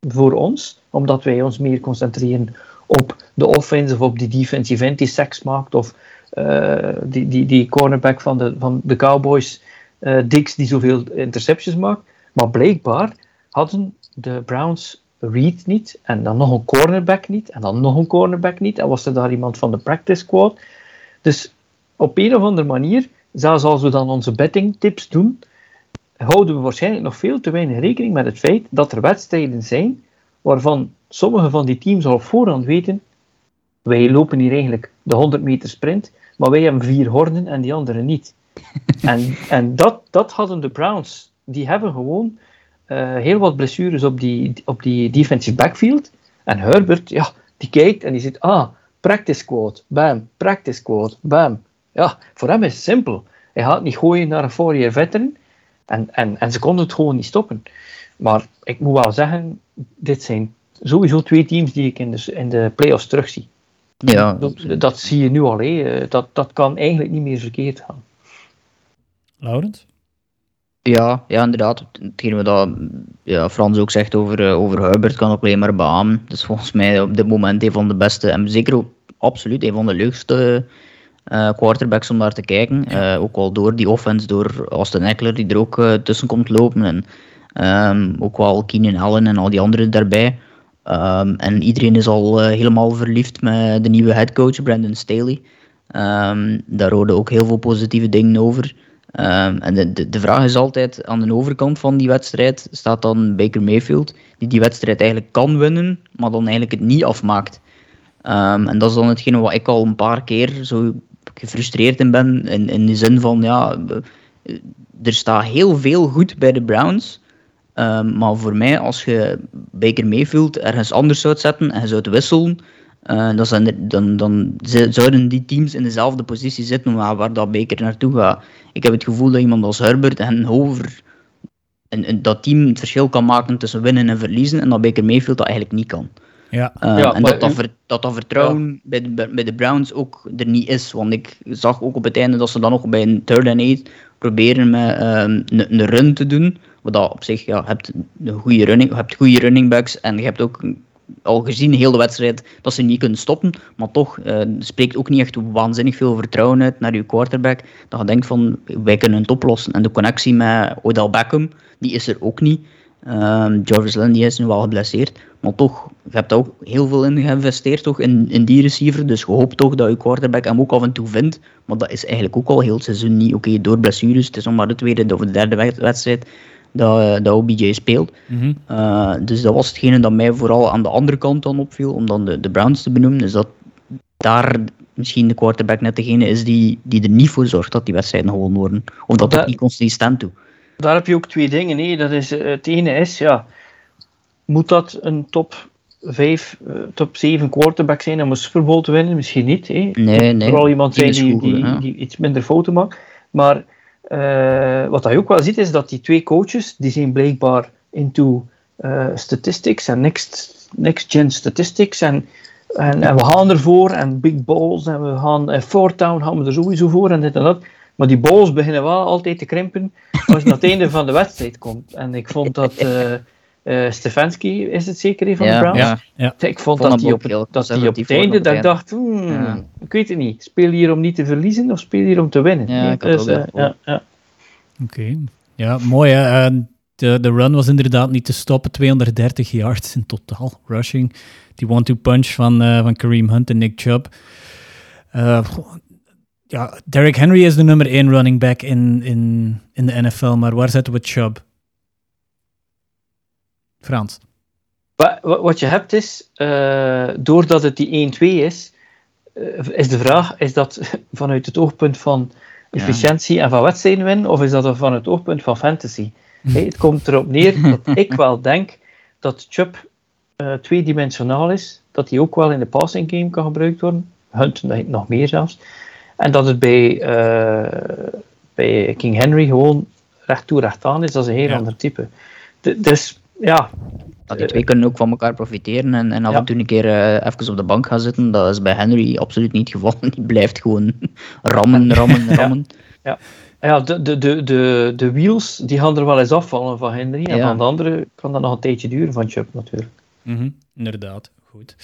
voor ons, omdat wij ons meer concentreren op de offense of op die defensive end die seks maakt, of uh, die, die, die cornerback van de, van de Cowboys, uh, Dix, die zoveel interceptions maakt. Maar blijkbaar hadden de Browns Reed niet, en dan nog een cornerback niet, en dan nog een cornerback niet, en was er daar iemand van de practice squad. Dus op een of andere manier, zelfs als we dan onze betting tips doen, houden we waarschijnlijk nog veel te weinig rekening met het feit dat er wedstrijden zijn waarvan sommige van die teams al op voorhand weten, wij lopen hier eigenlijk de 100 meter sprint, maar wij hebben vier horden en die anderen niet. (laughs) en en dat, dat hadden de Browns. Die hebben gewoon uh, heel wat blessures op die, op die defensive backfield. En Herbert, ja, die kijkt en die zegt, ah, practice quote, bam, practice quote, bam. Ja, voor hem is het simpel. Hij gaat niet gooien naar een four-year veteran. En, en, en ze konden het gewoon niet stoppen. Maar ik moet wel zeggen, dit zijn sowieso twee teams die ik in de, in de playoffs terugzie. Ja. Dat, dat zie je nu al. Hé. Dat, dat kan eigenlijk niet meer verkeerd gaan. Laurent? Ja, ja, inderdaad. Hetgeen wat dat, ja, Frans ook zegt over, uh, over Herbert kan ook alleen maar beamen. Dus volgens mij op dit moment een van de beste, en zeker ook absoluut een van de leukste uh, quarterbacks om naar te kijken. Uh, ook al door die offense, door Austin Eckler die er ook tussen komt lopen. En um, ook wel Keenan Allen en al die anderen daarbij. Um, en iedereen is al helemaal verliefd met de nieuwe headcoach, Brandon Staley. Um, daar hoorden ook heel veel positieve dingen over. En de, de, de, vraag is altijd, aan de overkant van die wedstrijd staat dan Baker Mayfield, die die wedstrijd eigenlijk kan winnen, maar dan eigenlijk het niet afmaakt. En dat is dan hetgene wat ik al een paar keer zo gefrustreerd in ben, in, in de zin van, ja, er staat heel veel goed bij de Browns, um, maar voor mij, als je Baker Mayfield ergens anders zou zetten en je zou wisselen, uh, dan, zijn dan, dan zouden die teams in dezelfde positie zitten waar, waar dat Baker naartoe gaat. Ik heb het gevoel dat iemand als Herbert en Hover en, en dat team het verschil kan maken tussen winnen en verliezen en dat Baker Mayfield dat eigenlijk niet kan. Ja. Uh, ja en dat dat, ver, dat, dat vertrouwen ja. bij, de, bij de Browns ook er niet is. Want ik zag ook op het einde dat ze dan nog bij een third and eight proberen met uh, een, een run te doen. Wat dat op zich, ja, je hebt een goede running, je hebt goede running backs en je hebt ook al gezien heel de wedstrijd dat ze niet kunnen stoppen. Maar toch uh, spreekt ook niet echt waanzinnig veel vertrouwen uit naar je quarterback. Dat je denkt van wij kunnen het oplossen. En de connectie met Odell Beckham, die is er ook niet. Um, Jarvis Landry is nu wel geblesseerd. Maar toch, je hebt ook heel veel in geïnvesteerd toch, in, in die receiver. Dus je hoopt toch dat je quarterback hem ook af en toe vindt. Maar dat is eigenlijk ook al heel het seizoen niet. Oké, door blessures. Het is nog maar de tweede of de derde wedstrijd dat, eh, dat OBJ speelt. Mhm. Eh, dus dat was hetgene dat mij vooral aan de andere kant dan opviel, om dan de, de Browns te benoemen. Dus dat daar misschien de quarterback net degene is die, die er niet voor zorgt dat die wedstrijden gewonnen worden. Of dat dat niet consistent doet. Daar heb je ook twee dingen. Hè. Dat is, eh, het ene is, ja, moet dat een top 5, top 7 quarterback zijn om een Super Bowl te winnen? Misschien niet. Hè. Nee, nee. Vooral iemand zijn die, die, die, iets minder fouten maakt. Maar uh, wat je ook wel ziet is dat die twee coaches, die zijn blijkbaar into uh, statistics en next, next gen statistics en En, en we gaan ervoor, en big balls, en we gaan, en fourth down gaan we er sowieso voor, en dit en dat. Maar die balls beginnen wel altijd te krimpen als je naar het einde van de wedstrijd komt. En ik vond dat uh, uh, Stefanski, is het zeker een van Ja, de Browns? Ja, ja. Ik vond Vond dat hij op, heel dat hij op het einde, dat ik dacht, hmm, Ja. ik weet het niet. Speel je hier om niet te verliezen, of speel je hier om te winnen? Ja, ik Dus, eh, ja, ja. Oké. Ja, mooi hè. Eh, de, de run was inderdaad niet te stoppen. 230 yards in totaal rushing. Die one-two punch van, eh, van Kareem Hunt en Nick Chubb. Ja, Derrick Henry is de nummer 1 running back in, in, in de NFL, maar waar zetten we Chubb? Frans. Wa- wa- Wat je hebt is, eh, doordat het die 1-2 is, eh, is de vraag, is dat vanuit het oogpunt van efficiëntie en van wedstrijden winnen, of is dat vanuit het oogpunt van fantasy? (laughs) Hey, het komt erop neer dat ik wel denk dat Chubb eh, tweedimensionaal is, dat hij ook wel in de passing game kan gebruikt worden, Hunt nog meer zelfs, en dat het bij, eh, bij King Henry gewoon recht toe recht aan is, dat is een heel Ja. ander type. D- dus ja, Dat die twee kunnen ook van elkaar profiteren en, en af Ja. en toe een keer eh, even op de bank gaan zitten. Dat is bij Henry absoluut niet het geval. (laughs) Die blijft gewoon rammen, rammen, rammen. Ja, de, de, de, de, de wheels die gaan er wel eens afvallen van Henry. En Ja. van de andere kan dat nog een tijdje duren van Chubb natuurlijk. Mhm, Inderdaad, goed.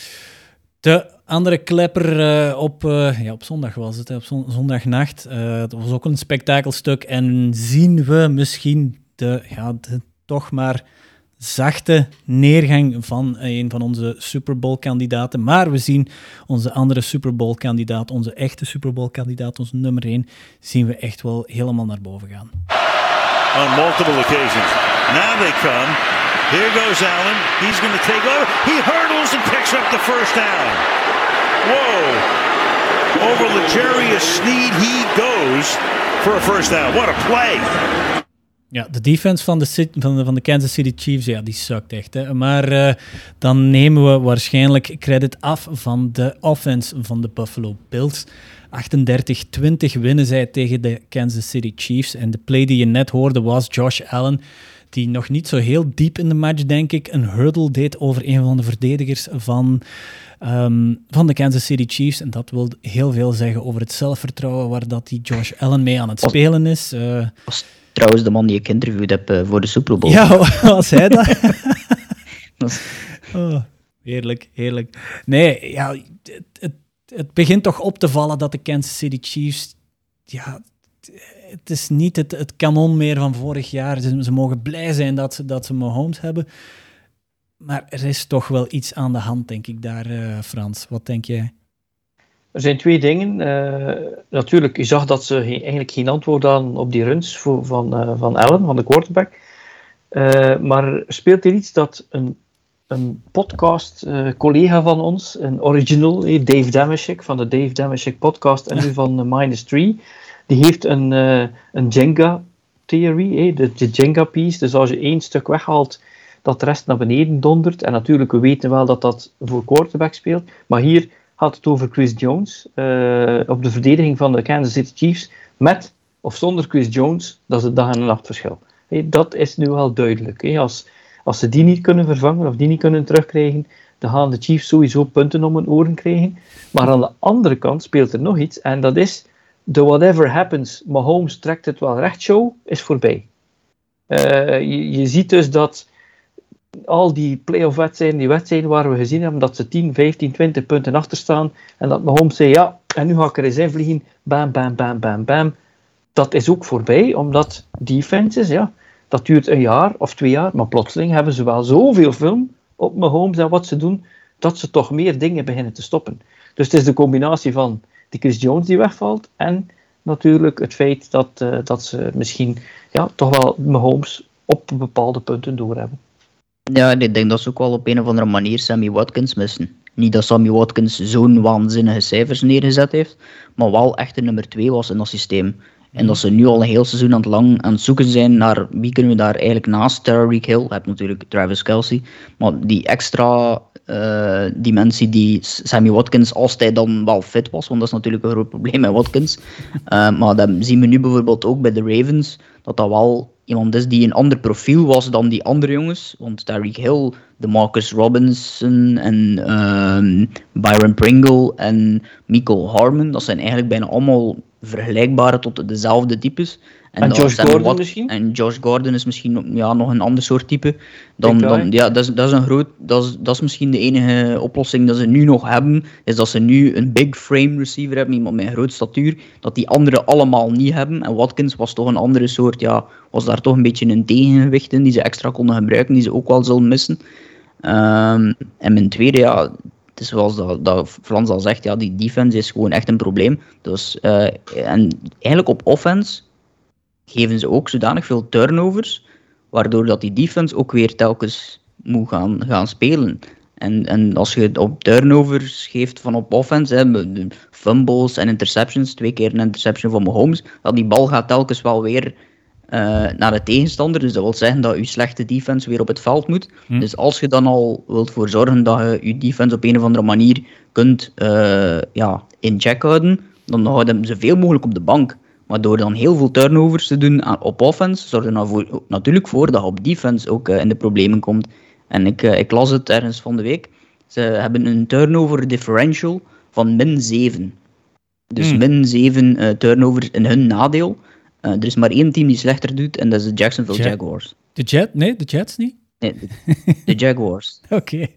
De andere klepper eh, op, eh, ja, op zondag was het, op zon- zondagnacht. Eh dat was ook een spektakelstuk. En zien we misschien de, ja, toch maar zachte neergang van een van onze Super Bowl-kandidaten. Maar we zien onze andere Super Bowl-kandidaat, onze echte Super Bowl-kandidaat, onze nummer 1, zien we echt wel helemaal naar boven gaan. on multiple occasions. Now they come. Here goes Allen. He's going to take over. He hurdles and picks up the first down. Whoa. Over Legarius Sneed he goes for a first down. What a play. Ja, de defense van de, van de, Kansas City Chiefs, ja, die sukt echt. Hè. Maar eh, dan nemen we waarschijnlijk credit af van de offense van de Buffalo Bills. 38-20 winnen zij tegen de Kansas City Chiefs. En de play die je net hoorde was Josh Allen, die nog niet zo heel diep in de match, denk ik, een hurdle deed over een van de verdedigers van, ehm, van de Kansas City Chiefs. En dat wil heel veel zeggen over het zelfvertrouwen waar dat die Josh Allen mee aan het spelen is. Eh, Dat was trouwens de man die ik geïnterviewd heb eh, voor de Super Bowl. ja, was hij dat? (laughs) (laughs) Oh, heerlijk, heerlijk. Nee, ja, het, het, het begint toch op te vallen dat de Kansas City Chiefs... Ja, het is niet het, het kanon meer van vorig jaar. Ze, ze mogen blij zijn dat, ze- dat ze Mahomes hebben. Maar er is toch wel iets aan de hand, denk ik, daar, eh, Frans. Wat denk jij? Er zijn twee dingen. Eh, natuurlijk, je zag dat ze geen- eigenlijk geen antwoord hadden op die runs voor, van, eh, van Allen, van de quarterback. Maar speelt er iets dat een, een podcast-collega van ons, een original, Dave Damashek, van de Dave Damashek podcast en nu (laughs) van Minus 3, die heeft een, eh, een Jenga-theorie, eh, de, Jenga-piece. Dus als je één stuk weghaalt, dat de rest naar beneden dondert. En natuurlijk, we weten wel dat dat voor quarterback speelt. Maar hier gaat het over Chris Jones eh, op de verdediging van de Kansas City Chiefs. Met of zonder Chris Jones, dat is het dag- en nachtverschil. Hé, dat is nu wel duidelijk. Als, als ze die niet kunnen vervangen of die niet kunnen terugkrijgen, dan gaan de Chiefs sowieso punten om hun oren krijgen. Maar aan de andere kant speelt er nog iets. En dat is de whatever happens, Mahomes trekt het wel recht show, is voorbij. Eh, je, je ziet dus dat al die playoff wedstrijden, die wedstrijden waar we gezien hebben dat ze 10, 15, 20 punten achter staan en dat Mahomes zei, ja, en nu ga ik er eens in vliegen, bam, bam, bam, bam, bam. Dat is ook voorbij, omdat defenses, ja, dat duurt een jaar of twee jaar, maar plotseling hebben ze wel zoveel film op Mahomes en wat ze doen, dat ze toch meer dingen beginnen te stoppen. Dus het is de combinatie van die Chris Jones die wegvalt en natuurlijk het feit dat, eh, dat ze misschien ja, toch wel Mahomes op bepaalde punten doorhebben. Ja, en ik denk dat ze ook wel op een of andere manier Sammy Watkins missen. Niet dat Sammy Watkins zo'n waanzinnige cijfers neergezet heeft, maar wel echt een nummer 2 was in dat systeem. En dat ze nu al een heel seizoen aan het lang aan het zoeken zijn naar wie kunnen we daar eigenlijk naast Tyreek Hill. Je hebt natuurlijk Travis Kelsey, maar die extra eh, dimensie die Sammy Watkins, als hij dan wel fit was, want dat is natuurlijk een groot probleem met Watkins. Eh, maar dat zien we nu bijvoorbeeld ook bij de Ravens, dat dat wel iemand is die een ander profiel was dan die andere jongens. Want Tyreek Hill, de Marcus Robinson en ehm, Byron Pringle en Michael Harmon, dat zijn eigenlijk bijna allemaal vergelijkbare tot dezelfde types. En dan Josh Gordon Wat- misschien? En Josh Gordon is misschien ja, nog een ander soort type. Dan, wel, dan, ja, dat, is, dat, is een groot, dat, is, dat is misschien de enige oplossing dat ze nu nog hebben. Is dat ze nu een big frame receiver hebben, iemand met een groot statuur. Dat die anderen allemaal niet hebben. En Watkins was toch een andere soort, ja, was daar toch een beetje een tegengewicht in die ze extra konden gebruiken, die ze ook wel zullen missen. Ehm, en mijn tweede, ja, het is zoals dat, dat al zegt, ja, die defense is gewoon echt een probleem. Dus, eh, en eigenlijk op offense geven ze ook zodanig veel turnovers, waardoor dat die defense ook weer telkens moet gaan, gaan spelen. En, en als je op turnovers geeft van op offense, fumbles en interceptions, twee keer een interception van Mahomes, dat die bal gaat telkens wel weer naar de tegenstander. Dus dat wil zeggen dat je slechte defense weer op het veld moet. Dus als je dan al wilt voor zorgen dat je je defense op een of andere manier kunt eh, ja, in check houden, dan houden ze zoveel mogelijk op de bank. Maar door dan heel veel turnovers te doen aan- op offense, zorgt er nou voor- natuurlijk voor dat je op defense ook eh, in de problemen komt. En ik, eh, ik las het ergens van de week. Ze hebben een turnover differential van min 7. Dus Hmm. min 7 eh, turnovers in hun nadeel. Eh, er is maar één team die slechter doet en dat is de Jacksonville Ja. Jaguars. De Jet? Nee, de Jets niet? Nee, de, de Jaguars. (laughs) Oké.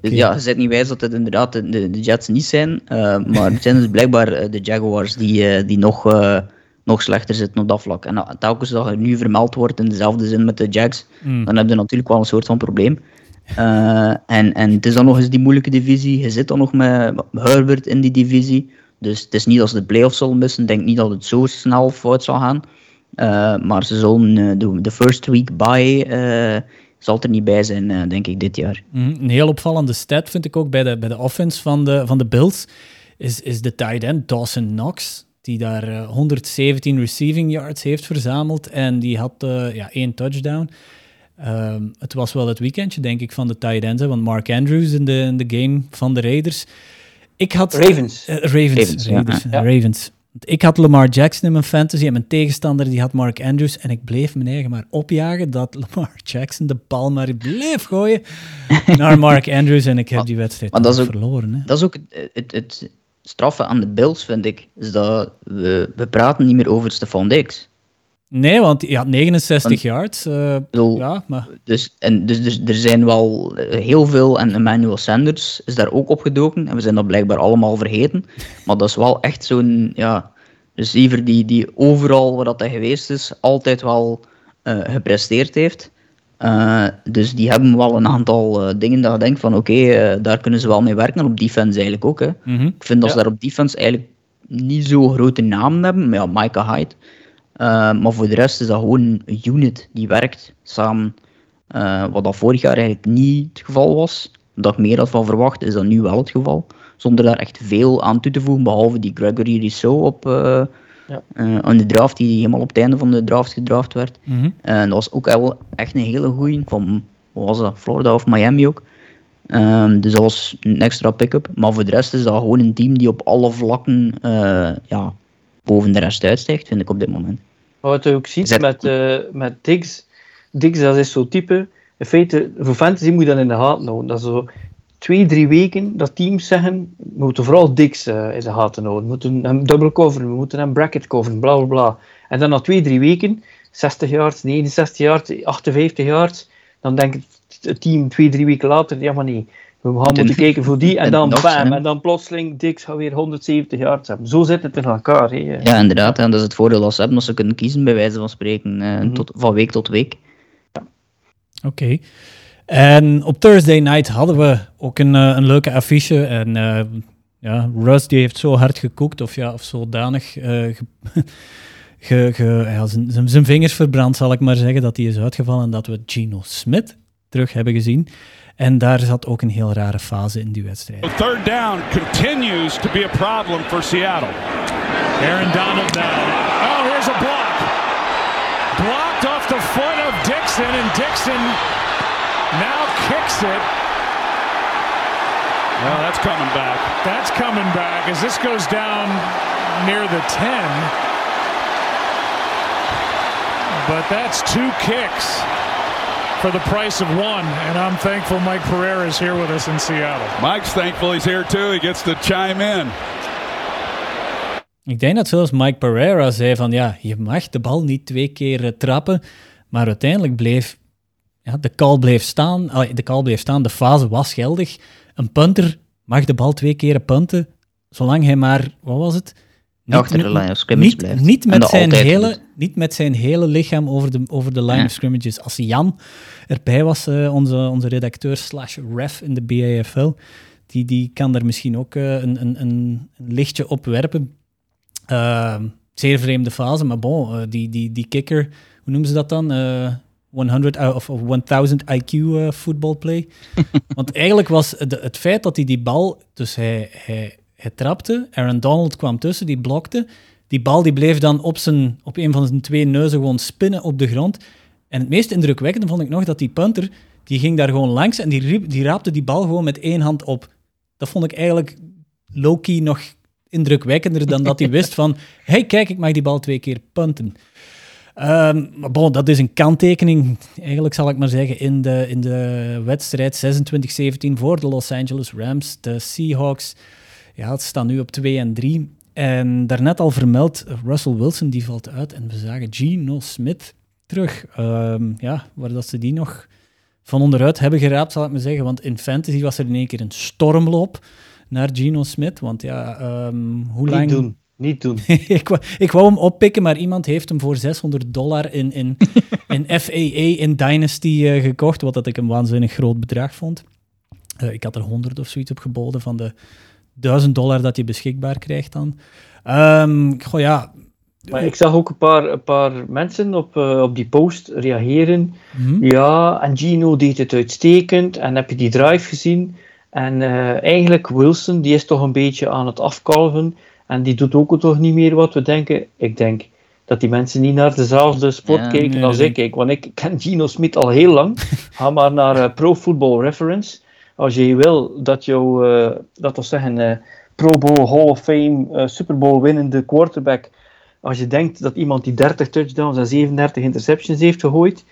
Dus ja, je zit niet wijs dat het inderdaad de, de, Jets niet zijn. eh, maar het zijn dus blijkbaar eh, de Jaguars die, die nog, nog slechter zitten op dat vlak. En telkens dat er nu vermeld wordt in dezelfde zin met de Jags, Mm. dan heb je natuurlijk wel een soort van probleem. En, en het is dan nog eens die moeilijke divisie. Je zit dan nog met Herbert in die divisie. Dus het is niet als ze de playoffs zullen missen. Ik denk niet dat het zo snel fout zal gaan. Eh, maar ze zullen eh, de, de first week bye eh, zal er niet bij zijn, denk ik, dit jaar. Mhm, Een heel opvallende stat vind ik ook bij de, bij de offense van de, van de Bills. Is, is de tight end Dawson Knox. Die daar eh, 117 receiving yards heeft verzameld. En die had ja, één touchdown. Ehm, het was wel het weekendje, denk ik, van de tight ends. Want Mark Andrews in de, in de game van de Raiders. Ik had, Ravens. eh, Ravens. Ravens, ja. Raiders, Ja. Ravens. Want Ik had Lamar Jackson in mijn fantasy en mijn tegenstander die had Mark Andrews. En ik bleef mijn eigen maar opjagen dat (laughs) Lamar Jackson de bal maar bleef gooien naar Mark Andrews. En ik heb (laughs) die wedstrijd maar dat ook- verloren. Hè. Dat is ook het, het, het straffe aan de Bills, vind ik. Is dat we, we praten niet meer over Stefan Diggs. Nee, want hij had 69 Want- yards. eh, ja, maar Dus, en, dus, dus er zijn wel eh, heel veel, en Emmanuel Sanders is daar ook opgedoken. En we zijn dat blijkbaar allemaal vergeten. Maar dat is wel echt zo'n ja, receiver die, die overal waar dat hij geweest is, altijd wel eh, gepresteerd heeft. Dus die hebben wel een aantal dingen dat je denkt van oké, daar kunnen ze wel mee werken. En op defense eigenlijk ook. Hè. mhm. Ik vind dat ze daar op defense eigenlijk niet zo grote namen hebben. Maar ja, Micah Hyde. Eh, maar voor de rest is dat gewoon een unit die werkt samen. Eh, wat dat vorig jaar eigenlijk niet het geval was. Dat ik meer had van verwacht, is dat nu wel het geval. Zonder daar echt veel aan toe te voegen, behalve die Gregory Rousseau op, eh Ja. eh, aan de draft, die helemaal op het einde van de draft gedraft werd. Mhm. En dat was ook wel echt een hele goeie, van, was dat, Florida of Miami ook. Ehm, dus dat was een extra pick-up. Maar voor de rest is dat gewoon een team die op alle vlakken eh, ja, boven de rest uitstijgt, vind ik op dit moment. Maar wat je ook ziet Zet- met, eh met Diggs, Diggs dat is zo'n type, in feite, voor fantasy moet je dat in de gaten houden. Dat is zo twee, drie weken dat teams zeggen, we moeten vooral Diggs eh, in de gaten houden. We moeten hem double coveren, we moeten hem bracket coveren, bla bla bla. En dan na twee, drie weken, 60 yards, 69 yards, 58 yards, dan denkt het- het team twee, drie weken later, ja maar nee, we gaan Moeten- kijken voor die, en en dan bam, zijn. en dan plotseling gaat weer 170 yards hebben. Zo zit het in elkaar. Hè. Ja, inderdaad. En dat is het voordeel dat ze hebben, dat ze kunnen kiezen, bij wijze van spreken, eh, Mhm. tot, van week tot week. Oké. En op Thursday night hadden we ook een, eh, een leuke affiche. En eh, ja, Russ die heeft zo hard gekoekt, of ja, of zodanig eh, ge, (laughs) ge, ge- ja, zijn- vingers verbrand, zal ik maar zeggen, dat hij is uitgevallen en dat we Geno Smith terug hebben gezien. En daar zat ook een heel rare fase in die wedstrijd. Third down continues to be a problem for Seattle. Aaron Donald now. Oh, here's a block. Blocked off the foot of Dixon, and Dixon now kicks it. Well, that's coming back. That's coming back as this goes down near the 10. but that's two kicks for the price of one. And I'm thankful Mike Pereira is here with us in Seattle. Mike's thankful he's here too. He gets to chime in. Ik denk dat zelfs Mike Pereira zei van ja, je mag de bal niet twee keer uh, trappen, maar uiteindelijk bleef ja, de call bleef staan, de call bleef staan, de fase was geldig. Een punter mag de bal twee keer punten, zolang hij maar, wat was het? Niet, achter de line of scrimmage niet, blijft. Niet met, zijn hele, niet met zijn hele lichaam over de, over de line of scrimmages. Als Jan erbij was, uh, onze, onze redacteur slash ref in de BAFL, die, die kan er misschien ook uh, een, een, een, lichtje op werpen. Uh, zeer vreemde fase, maar bon, uh, die, die, die kicker, hoe noemen ze dat dan? 100 of, of 1000 IQ voetbalplay. Want eigenlijk was de, het feit dat hij die bal, dus hij, hij, hij trapte, Aaron Donald kwam tussen, die blokte, die bal die bleef dan op, zijn, op een van zijn twee neuzen gewoon spinnen op de grond. En het meest indrukwekkende vond ik nog dat die punter, die ging daar gewoon langs en die, riep, die raapte die bal gewoon met één hand op. Dat vond ik eigenlijk low-key nog indrukwekkender dan dat hij (laughs) wist van, hey kijk, ik mag die bal twee keer punten. Um, maar bon, dat is een kanttekening, eigenlijk zal ik maar zeggen, in de, in de wedstrijd 26-17 voor de Los Angeles Rams. De Seahawks ja, het staan nu op 2 en 3. En daarnet al vermeld, Russell Wilson die valt uit en we zagen Geno Smith terug. Um, ja, waar dat ze die nog van onderuit hebben geraapt, zal ik maar zeggen. Want in fantasy was er in één keer een stormloop naar Geno Smith. Want ja, um, hoe lang... Niet doen. Niet doen. (laughs) ik, wou, ik wou hem oppikken, maar iemand heeft hem voor 600 dollar in, in, (laughs) in FAA in Dynasty uh, gekocht, wat dat ik een waanzinnig groot bedrag vond. Uh, ik had er 100 of zoiets op geboden van de 1000 dollar dat je beschikbaar krijgt dan. Um, goh, ja. Maar ik zag ook een paar, een paar mensen op, uh, op die post reageren. Mm -hmm. Ja, en Gino deed het uitstekend. En heb je die drive gezien? En eigenlijk Wilson, die is toch een beetje aan het afkalven. En die doet ook toch niet meer wat we denken. Ik denk dat die mensen niet naar dezelfde sport ja, kijken nee, als ik kijk. Want ik ken Gino Smit al heel lang. (laughs) Ga maar naar uh, Pro Football Reference. Als je wil dat jouw, uh, dat wil zeggen, uh, Pro Bowl, Hall of Fame, Super Bowl winnende quarterback. Als je denkt dat iemand die 30 touchdowns en 37 interceptions heeft gegooid,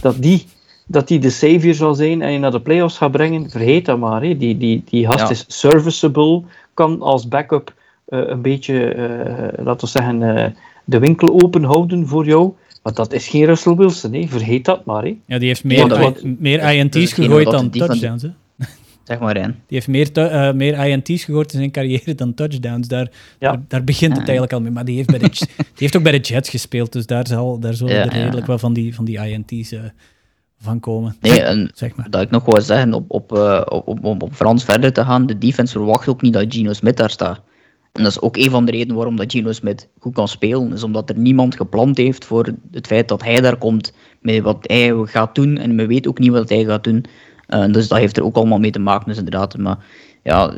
dat die, dat die de savior zal zijn en je naar de playoffs gaat brengen, vergeet dat maar. Hè. Die, die, die gast ja. is serviceable, kan als backup uh, een beetje, uh, laten we zeggen, uh, de winkel open houden voor jou. Maar dat is geen Russell Wilson, hè. vergeet dat maar. Hè. Ja, die heeft meer, ja, meer INT's gegooid dan touchdowns. Hè. Zeg maar in. Die heeft meer, uh, meer INT's gegooid in zijn carrière dan touchdowns. Daar, ja. daar, daar, begint het eigenlijk al mee. Maar die heeft, bij de, (laughs) die heeft ook bij de Jets gespeeld, dus daar, zal, daar zullen er redelijk wel van die, van die INT's uh, van komen. Nee, en zeg maar. dat ik nog wou zeggen, op, op, uh, op, op, op Frans verder te gaan, de defense verwacht ook niet dat Gino Smith daar staat. En dat is ook een van de redenen waarom dat Gino Smith goed kan spelen. Is omdat er niemand gepland heeft voor het feit dat hij daar komt met wat hij gaat doen. En men weet ook niet wat hij gaat doen. Uh, dus dat heeft er ook allemaal mee te maken, dus inderdaad. Maar ja,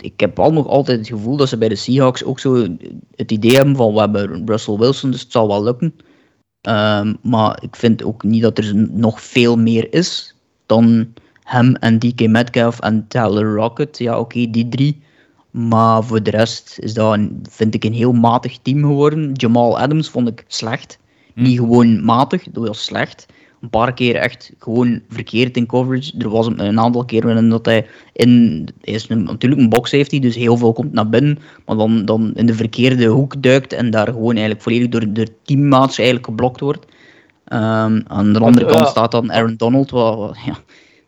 ik heb al nog altijd het gevoel dat ze bij de Seahawks ook zo het idee hebben van we hebben Russell Wilson, dus het zal wel lukken. Um, maar ik vind ook niet dat er nog veel meer is dan hem en DK Metcalf en Tyler Rocket. Ja, oké, okay, die drie. Maar voor de rest is dat, een, vind ik, een heel matig team geworden. Jamal Adams vond ik slecht. Mm. Niet gewoon matig, dat was slecht. Een paar keer echt gewoon verkeerd in coverage. Er was een, aantal keren dat hij in... Hij is een, natuurlijk een box safety, dus heel veel komt naar binnen. Maar dan, dan in de verkeerde hoek duikt en daar gewoon eigenlijk volledig door, door teammaats eigenlijk geblokt wordt. Um, aan de andere kant staat dan Aaron Donald. Wat, wat, ja,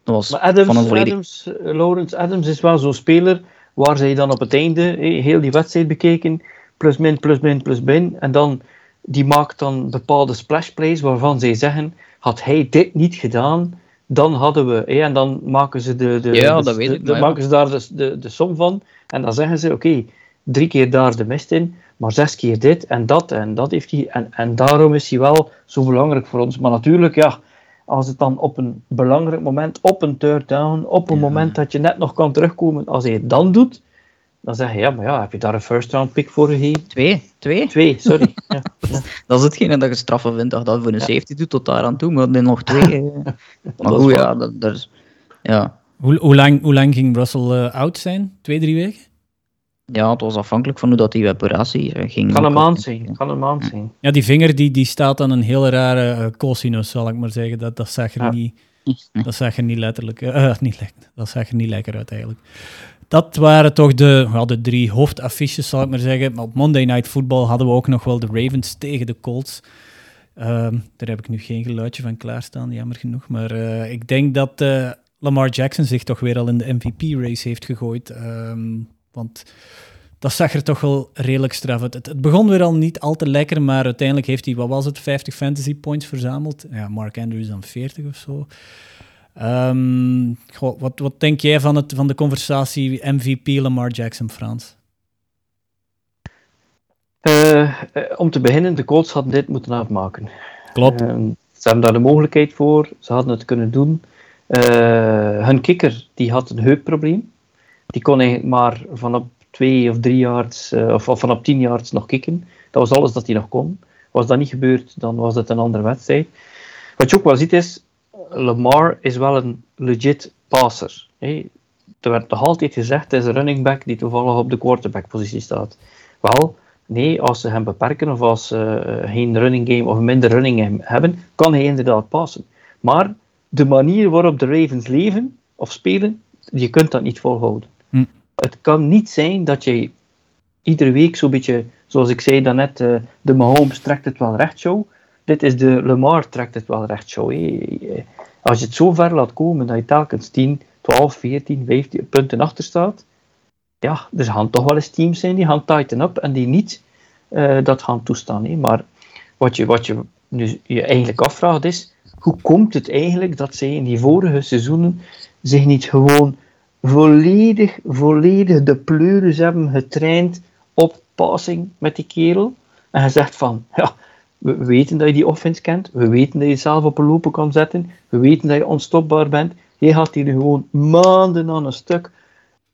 dat was maar Adams, van een volledig... Adams, Lawrence Adams is wel zo'n speler waar zij dan op het einde heel die wedstrijd bekeken, plus min, plus min, plus min, en dan die maakt dan bepaalde splashplays waarvan zij zeggen, had hij dit niet gedaan, dan hadden we, en dan maken ze, de, de, ja, de, maken ze daar de, de, de som van, en dan zeggen ze, oké, okay, drie keer daar de mist in, maar zes keer dit en dat en dat heeft hij, en, en daarom is hij wel zo belangrijk voor ons. Maar natuurlijk, ja, als het dan op een belangrijk moment, op een third down, op een ja. moment dat je net nog kan terugkomen, als hij het dan doet, dan zeg je, ja, maar ja, heb je daar een first round pick voor gegeven? Twee, twee? Twee, sorry. (laughs) ja. Dat is hetgene dat je straffen vindt, dat dat voor een ja. safety doet tot daar aan toe, maar dan nog twee. (laughs) maar goed, ja, dat, dat is, ja. Hoe, hoe, lang, hoe lang ging Russell uh, oud zijn? Twee, drie weken? Ja, het was afhankelijk van hoe dat die operatie eh, ging. Kan een maand zijn. Kan een maand zijn. Ja, die vinger die, die staat aan een hele rare eh, cosinus, zal ik maar zeggen. Dat, dat, zag er Ja. niet, (laughs) dat zag er niet letterlijk... eh, eh, niet lekker, dat zag er niet lekker uit, eigenlijk. Dat waren toch de, ja, de drie hoofdaffiches, zal ik maar zeggen. Maar op Monday Night Football hadden we ook nog wel de Ravens tegen de Colts. Ehm, daar heb ik nu geen geluidje van klaarstaan, jammer genoeg. Maar eh, ik denk dat eh, Lamar Jackson zich toch weer al in de MVP-race heeft gegooid. Ehm, want dat zag er toch wel redelijk straf uit. Het, het begon weer al niet al te lekker, maar uiteindelijk heeft hij, wat was het, 50 fantasy points verzameld. Ja, Mark Andrews dan 40 of zo. Ehm, goh, wat, wat denk jij van, het, van de conversatie MVP Lamar Jackson, Frans? Eh, eh, om te beginnen, de Colts hadden dit moeten afmaken. Klopt. Ehm, ze hebben daar de mogelijkheid voor, ze hadden het kunnen doen. Eh, hun kikker die had een heupprobleem. Die kon eigenlijk maar van op twee of drie yards, eh, of, of van op tien yards nog kicken. Dat was alles dat hij nog kon. Was dat niet gebeurd, dan was het een andere wedstrijd. Wat je ook wel ziet is, Lamar is wel een legit passer. hè. Er werd nog altijd gezegd, het is een running back die toevallig op de quarterback positie staat. Wel, nee, als ze hem beperken of als ze eh, geen running game of minder running game hebben, kan hij inderdaad passen. Maar de manier waarop de Ravens leven of spelen, je kunt dat niet volhouden. Hm. Het kan niet zijn dat je iedere week zo'n beetje, zoals ik zei daarnet, eh de Mahomes trekt het wel recht show. Dit is de Lamar trekt het wel recht show. Als je het zo ver laat komen dat je telkens 10, 12, 14, 15 punten achter staat, ja, er gaan toch wel eens teams zijn die gaan tighten up en die niet eh, dat gaan toestaan. Maar wat je, wat je nu je eigenlijk afvraagt is, hoe komt het eigenlijk dat zij in die vorige seizoenen zich niet gewoon volledig, volledig de pleuris hebben getraind op passing met die kerel? En gezegd van, ja, we we weten dat je die offense kent, we weten dat je zelf op een lopen kan zetten, we weten dat je onstopbaar bent. Je gaat hier gewoon maanden aan een stuk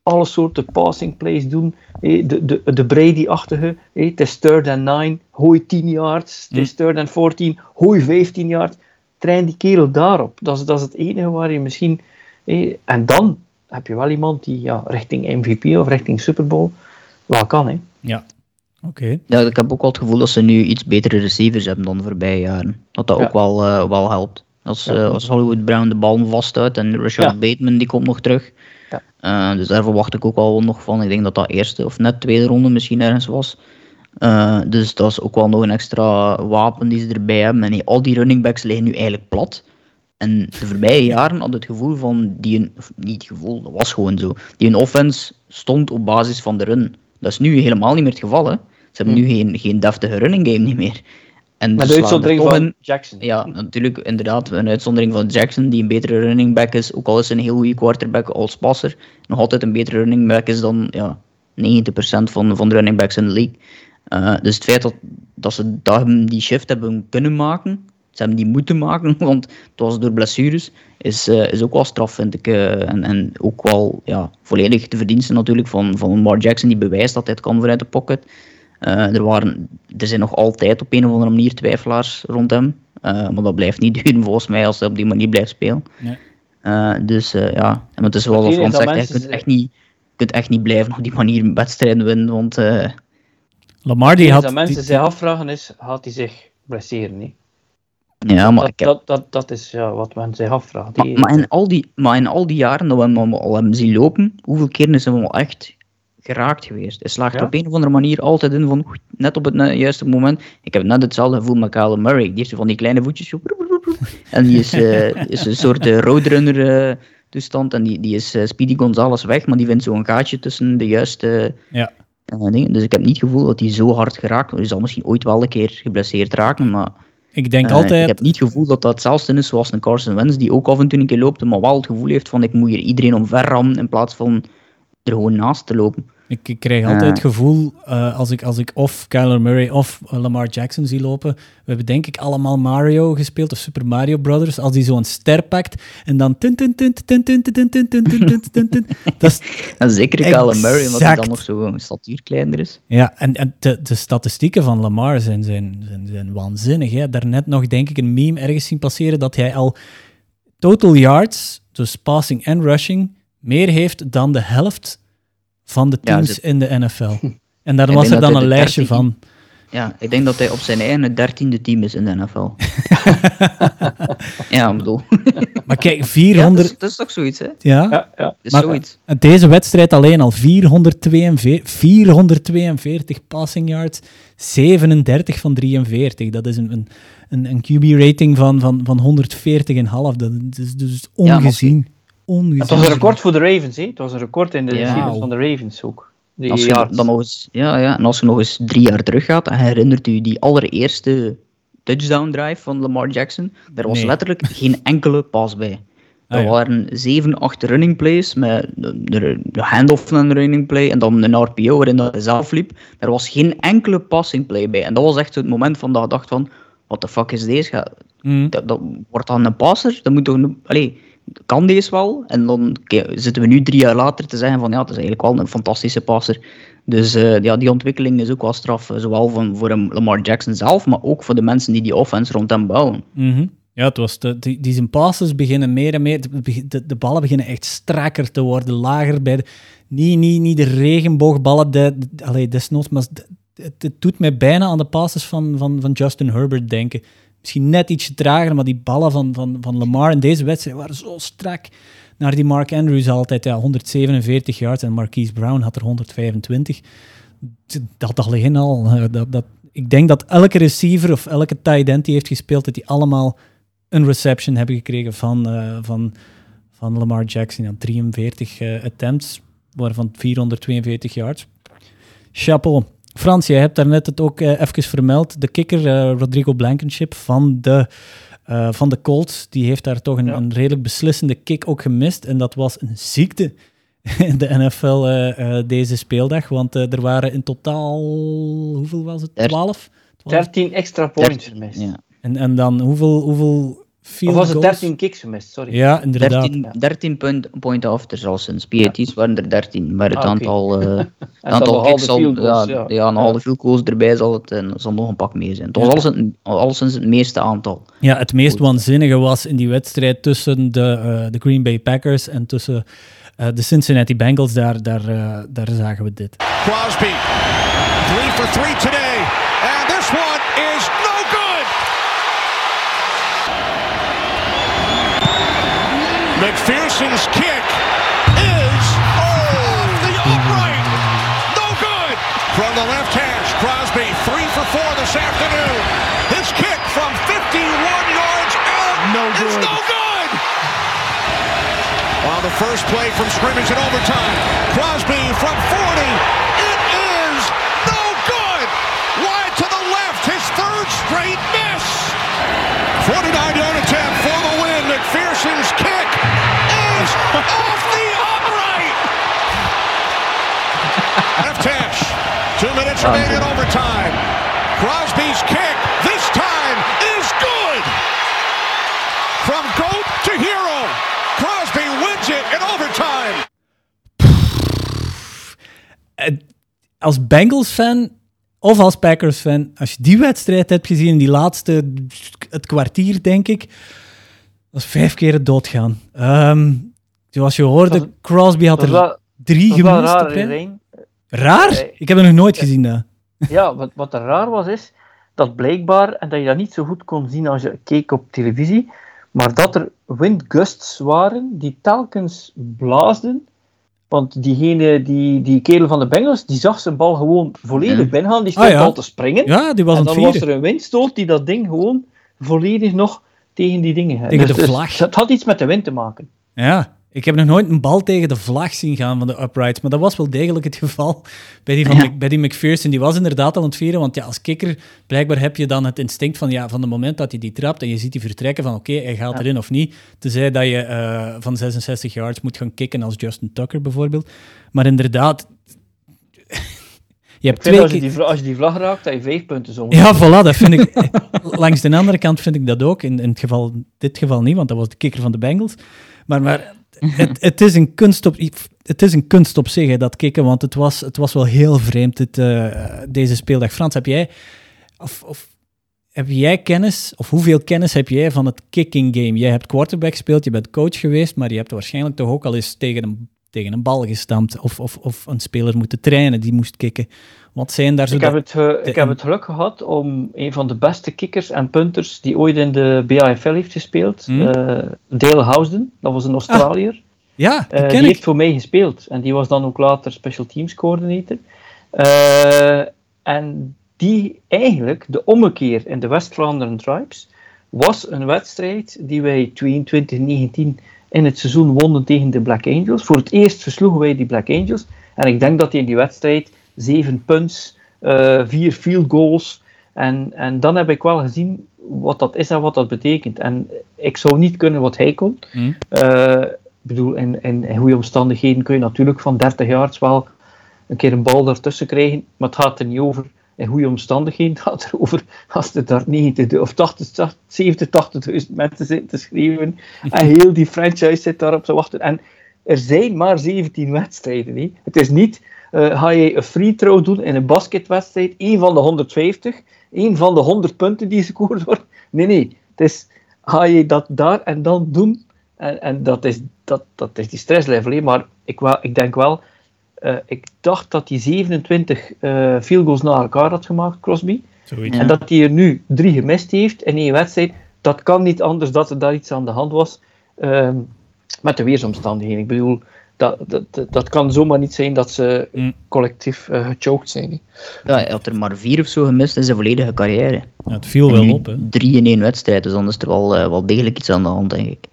alle soorten passing plays doen. hé, De, de, de Brady-achtige. hé, Het is third and nine, hooi 10 yards. Het is third and 14, hooi 15 yards. Train die kerel daarop. Dat is, dat is het enige waar je misschien... hé, En dan heb je wel iemand die ja, richting MVP of richting Super Bowl wel kan. Hè. Ja, oké. Ja, ik heb ook wel het gevoel dat ze nu iets betere receivers hebben dan de voorbije jaren. Dat dat Ja. ook wel, eh, wel helpt. Als, Ja. eh, als Hollywood Brown de bal vasthoudt en Rashad Ja. Bateman die komt nog terug. Ja. Eh, dus daar verwacht ik ook wel nog van. Ik denk dat dat eerste of net tweede ronde misschien ergens was. Eh, dus dat is ook wel nog een extra wapen die ze erbij hebben. En nee, al die running backs liggen nu eigenlijk plat. En de voorbije jaren had het gevoel van die een, of niet het gevoel, dat was gewoon zo. Die een offense stond op basis van de run. Dat is nu helemaal niet meer het geval. Hè. Ze hebben nu geen, geen deftige running game niet meer. En Met de er uitzondering van in- Jackson. ja, natuurlijk, inderdaad. Een uitzondering van Jackson, die een betere running back is. Ook al is hij een heel goede quarterback als passer. Nog altijd een betere running back is dan ja, 90% van, van de running backs in de league. Eh, dus het feit dat, dat ze dat, die shift hebben kunnen maken. Ze hebben die moeten maken, (laughs) want het was door blessures. Is, eh, is ook wel straf, vind ik. eh, en, en ook wel ja, volledig de verdiensten natuurlijk van, van Lamar Jackson, die bewijst dat hij het kan vanuit de pocket. Eh, er, waren, er zijn nog altijd op een of andere manier twijfelaars rond hem. Eh, maar dat blijft niet (laughs) duren volgens mij als hij op die manier blijft spelen. Nee. Eh, dus eh, ja, en het is zoals Frans dat zegt, je kunt echt, niet, je kunt echt niet blijven op die manier wedstrijden winnen. Want eh, Lamar die Iets had... mensen die- zich afvragen is, gaat hij zich blesseren? Hè? ja, maar Dat, ik heb, dat, dat, dat is ja, wat men zich afvraagt. maar, Die- maar, in al die, maar in al die jaren dat we hem al- hebben zien lopen, hoeveel keren is hem al echt geraakt geweest? Hij slaagt Ja. op een of andere manier altijd in van net op het juiste moment. Ik heb net hetzelfde gevoel met Kyle Murray. Die heeft van die kleine voetjes. Zo, en die is, eh, (laughs) is een soort uh, roadrunner eh, toestand. En die, die is Speedy Gonzales weg, maar die vindt zo'n gaatje tussen de juiste Ja. dingen. Dus ik heb niet het gevoel dat hij zo hard geraakt. Hij zal misschien ooit wel een keer geblesseerd raken, maar Ik denk altijd... ik heb niet het gevoel dat dat hetzelfde is zoals een Carson Wentz, die ook af en toe een keer loopt, maar wel het gevoel heeft van ik moet hier iedereen omver rammen in plaats van er gewoon naast te lopen. Ik, ik krijg altijd het gevoel, als, ik, als ik of Kyler Murray of Lamar Jackson zie lopen, we hebben denk ik allemaal Mario gespeeld of Super Mario Brothers, als die zo'n ster pakt en dan... Zeker Kyler Murray, omdat hij dan nog zo'n statuur kleiner is. Ja, en, en de, de statistieken van Lamar zijn, zijn, zijn, zijn waanzinnig. Hè? Daarnet nog denk ik een meme ergens zien passeren dat hij al total yards, dus passing en rushing, meer heeft dan de helft van de Ja, teams in de NFL. (laughs) En daar was er dan een lijstje 13 van. Ja, ik denk dat hij op zijn eigen het dertiende team is in de NFL. (laughs) ja, ik bedoel. (laughs) Maar kijk, Ja, dat, 400... is, dat is toch zoiets, hè? Ja, Ja, ja. is Maar- zoiets. deze wedstrijd alleen al 442, 442 passing yards, 37 van 43. Dat is een, een, een, een QB-rating van, van, van 140,5. Dat is dus ongezien. Ongezien. Het was een record voor de Ravens, hè? Het was een record in de Ja. geschiedenis van de Ravens ook. Die Als je dan nog eens, ja, ja, en als je nog eens drie jaar terug gaat, dan herinnert u die allereerste touchdown drive van Lamar Jackson. Daar was Nee. letterlijk (laughs) geen enkele pas bij. Ah, Er ja. waren zeven, acht running plays met de, de, de handoff van een running play en dan een RPO waarin dat hij zelf liep. Er was geen enkele passing play bij. En dat was echt het moment van dat ik dacht van, what the fuck is deze? Mm. dat, dat, wordt dan een passer? Dat moet toch een, allee, kan deze wel? En dan zitten we nu drie jaar later te zeggen van ja, het is eigenlijk wel een fantastische passer. Dus eh, ja, die ontwikkeling is ook wel straf, eh, zowel van, voor Lamar Jackson zelf, maar ook voor de mensen die die offense rond hem bouwen. Mhm. Ja, het was die, die zijn passes beginnen meer en meer. De, de, de ballen beginnen echt strakker te worden, lager bij de. Niet, niet, niet de regenboogballen, de, de, allee, desnoods, maar het, het doet mij bijna aan de passes van, van, van Justin Herbert denken. Misschien net ietsje trager, maar die ballen van, van, van Lamar in deze wedstrijd waren zo strak. Naar die Mark Andrews altijd ja, 147 yards en Marquise Brown had er 125. Dat alleen al. eh, Dat, dat, ik denk dat elke receiver of elke tight end die heeft gespeeld, dat die allemaal een reception hebben gekregen van, eh, van, van Lamar Jackson. Ja, 43 eh, attempts, waarvan 442 yards. Chapeau. Frans, jij hebt daarnet het ook eh, even vermeld. De kikker eh, Rodrigo Blankenship van de, eh, van de Colts, die heeft daar toch een, Ja. een redelijk beslissende kick ook gemist. En dat was een ziekte in de NFL deze speeldag. Want er waren in totaal, hoeveel was het? Der- 12? 13 extra points gemist. Ja. En, en dan hoeveel, hoeveel Of was het goals? 13 kicks gemist? Sorry. Ja, inderdaad. 13, 13 punt, point afters al sinds. PAT's waren er 13, maar het Ah, aantal, (laughs) eh, het En aantal kicks zal, goals, ja, ja. ja, een halve field goals erbij zal het en zal nog een pak meer zijn. Het was alles het, alleszins het meeste aantal. Ja, het meest waanzinnige was in die wedstrijd tussen de, eh, de Green Bay Packers en tussen eh, de Cincinnati Bengals. Daar, daar, eh, daar zagen we dit. Crosby, three for three today, McPherson's kick is off the upright. No good. From the left hash, Crosby, three for four this afternoon. His kick from 51 yards out No good. no good. On the first play from scrimmage in overtime, Crosby from 40. It is no good. Wide to the left, his third straight miss. 49-yard attempt for the win. McPherson's kick is off the upright. (laughs) Left hash. Two minutes remaining in overtime. Crosby's kick this time is good. From goat to hero, Crosby wins it in overtime. Eh, (sighs) Als Bengals-fan of als Packers-fan, als je die wedstrijd hebt gezien, die laatste, het kwartier, denk ik, dat is vijf keer het doodgaan. Ehm, zoals je hoorde, Dat Crosby had Dat er wel, drie dat gemist. raar. Rijn. Raar? Ik heb er nog nooit gezien. Dat. Ja, wat, wat er raar was, is dat blijkbaar, en dat je dat niet zo goed kon zien als je keek op televisie, maar dat er windgusts waren die telkens blaasden. Want diegene, die, die kerel van de Bengals, die zag zijn bal gewoon volledig Ja. binnengaan. Die stond Ah, ja. al te springen. Ja, die was en het dan was er een windstoot die dat ding gewoon volledig nog tegen die dingen... Tegen de dus vlag. Het had iets met de wind te maken. Ja, ik heb nog nooit een bal tegen de vlag zien gaan van de uprights, maar dat was wel degelijk het geval (laughs) bij die, van Ja. Bij die McPherson. Die was inderdaad al aan het vieren, want ja, als kikker, blijkbaar heb je dan het instinct van, ja, van het moment dat hij die trapt en je ziet die vertrekken van, oké, hij gaat erin of niet, tenzij dat je eh, van 66 yards moet gaan kicken als Justin Tucker bijvoorbeeld. Maar inderdaad, (laughs) je hebt twee als je, die, als je die vlag raakt, dat je vijf punten zo Ja, (laughs) voilà, dat vind ik. Langs de andere kant vind ik dat ook. In, in het geval, dit geval niet, want dat was de kikker van de Bengals. Maar, maar het, het, is een kunst op, het is een kunst op zich, dat kicken, want het was, het was wel heel vreemd dit, eh, deze speeldag. Frans, heb jij, of, of, heb jij kennis, of hoeveel kennis heb jij van het kicking game? Jij hebt quarterback gespeeld, je bent coach geweest, maar je hebt waarschijnlijk toch ook al eens tegen een tegen een bal gestampt of, of, of een speler moeten trainen die moest kicken. Wat zijn daar zo Ik heb, het, ik heb het geluk gehad om een van de beste kickers en punters die ooit in de BAFL heeft gespeeld, Hmm. Dale Housden, dat was een Australiër. Ja, die Eh, die heeft voor mij gespeeld en die was dan ook later special teams coördinator. Eh, en die eigenlijk, de ommekeer in de West-Vlaanderen Tribes, was een wedstrijd die wij 22-19 in het seizoen wonnen tegen de Black Angels. Voor het eerst versloegen wij die Black Angels. En ik denk dat hij in die wedstrijd zeven punts, eh, vier field goals. En, en dan heb ik wel gezien wat dat is en wat dat betekent. En ik zou niet kunnen wat hij kon. Hm. Eh, ik bedoel, in, in, in goede omstandigheden kun je natuurlijk van 30 yards wel een keer een bal daartussen krijgen. Maar het gaat er niet over in goede omstandigheden. (laughs) Het gaat erover als er daar 90 of 80, 70, 80.000 mensen zitten te schreeuwen. (laughs) En heel die franchise zit daarop te wachten. En er zijn maar 17 wedstrijden. Hè. Het is niet, eh, ga je een free throw doen in een basketwedstrijd, één van de 150, één van de 100 punten die gescoord worden. Nee, nee. Het is, ga je dat daar en dan doen? En, en dat, is, dat, dat is die stresslevel. hè. Maar ik, wel, ik denk wel, eh, ik dacht dat hij 27 eh field goals na elkaar had gemaakt, Crosby. Zoiets. En dat hij er nu drie gemist heeft in één wedstrijd, dat kan niet anders dat er daar iets aan de hand was ehm, met de weersomstandigheden. Ik bedoel, dat, dat, dat, kan zomaar niet zijn dat ze Mm. collectief eh gechoked zijn. hè. Ja, hij had er maar vier of zo gemist in zijn volledige carrière. Ja, het viel En wel nu op, hè. Drie in één wedstrijd, dus dan is er wel, eh, wel degelijk iets aan de hand, denk ik.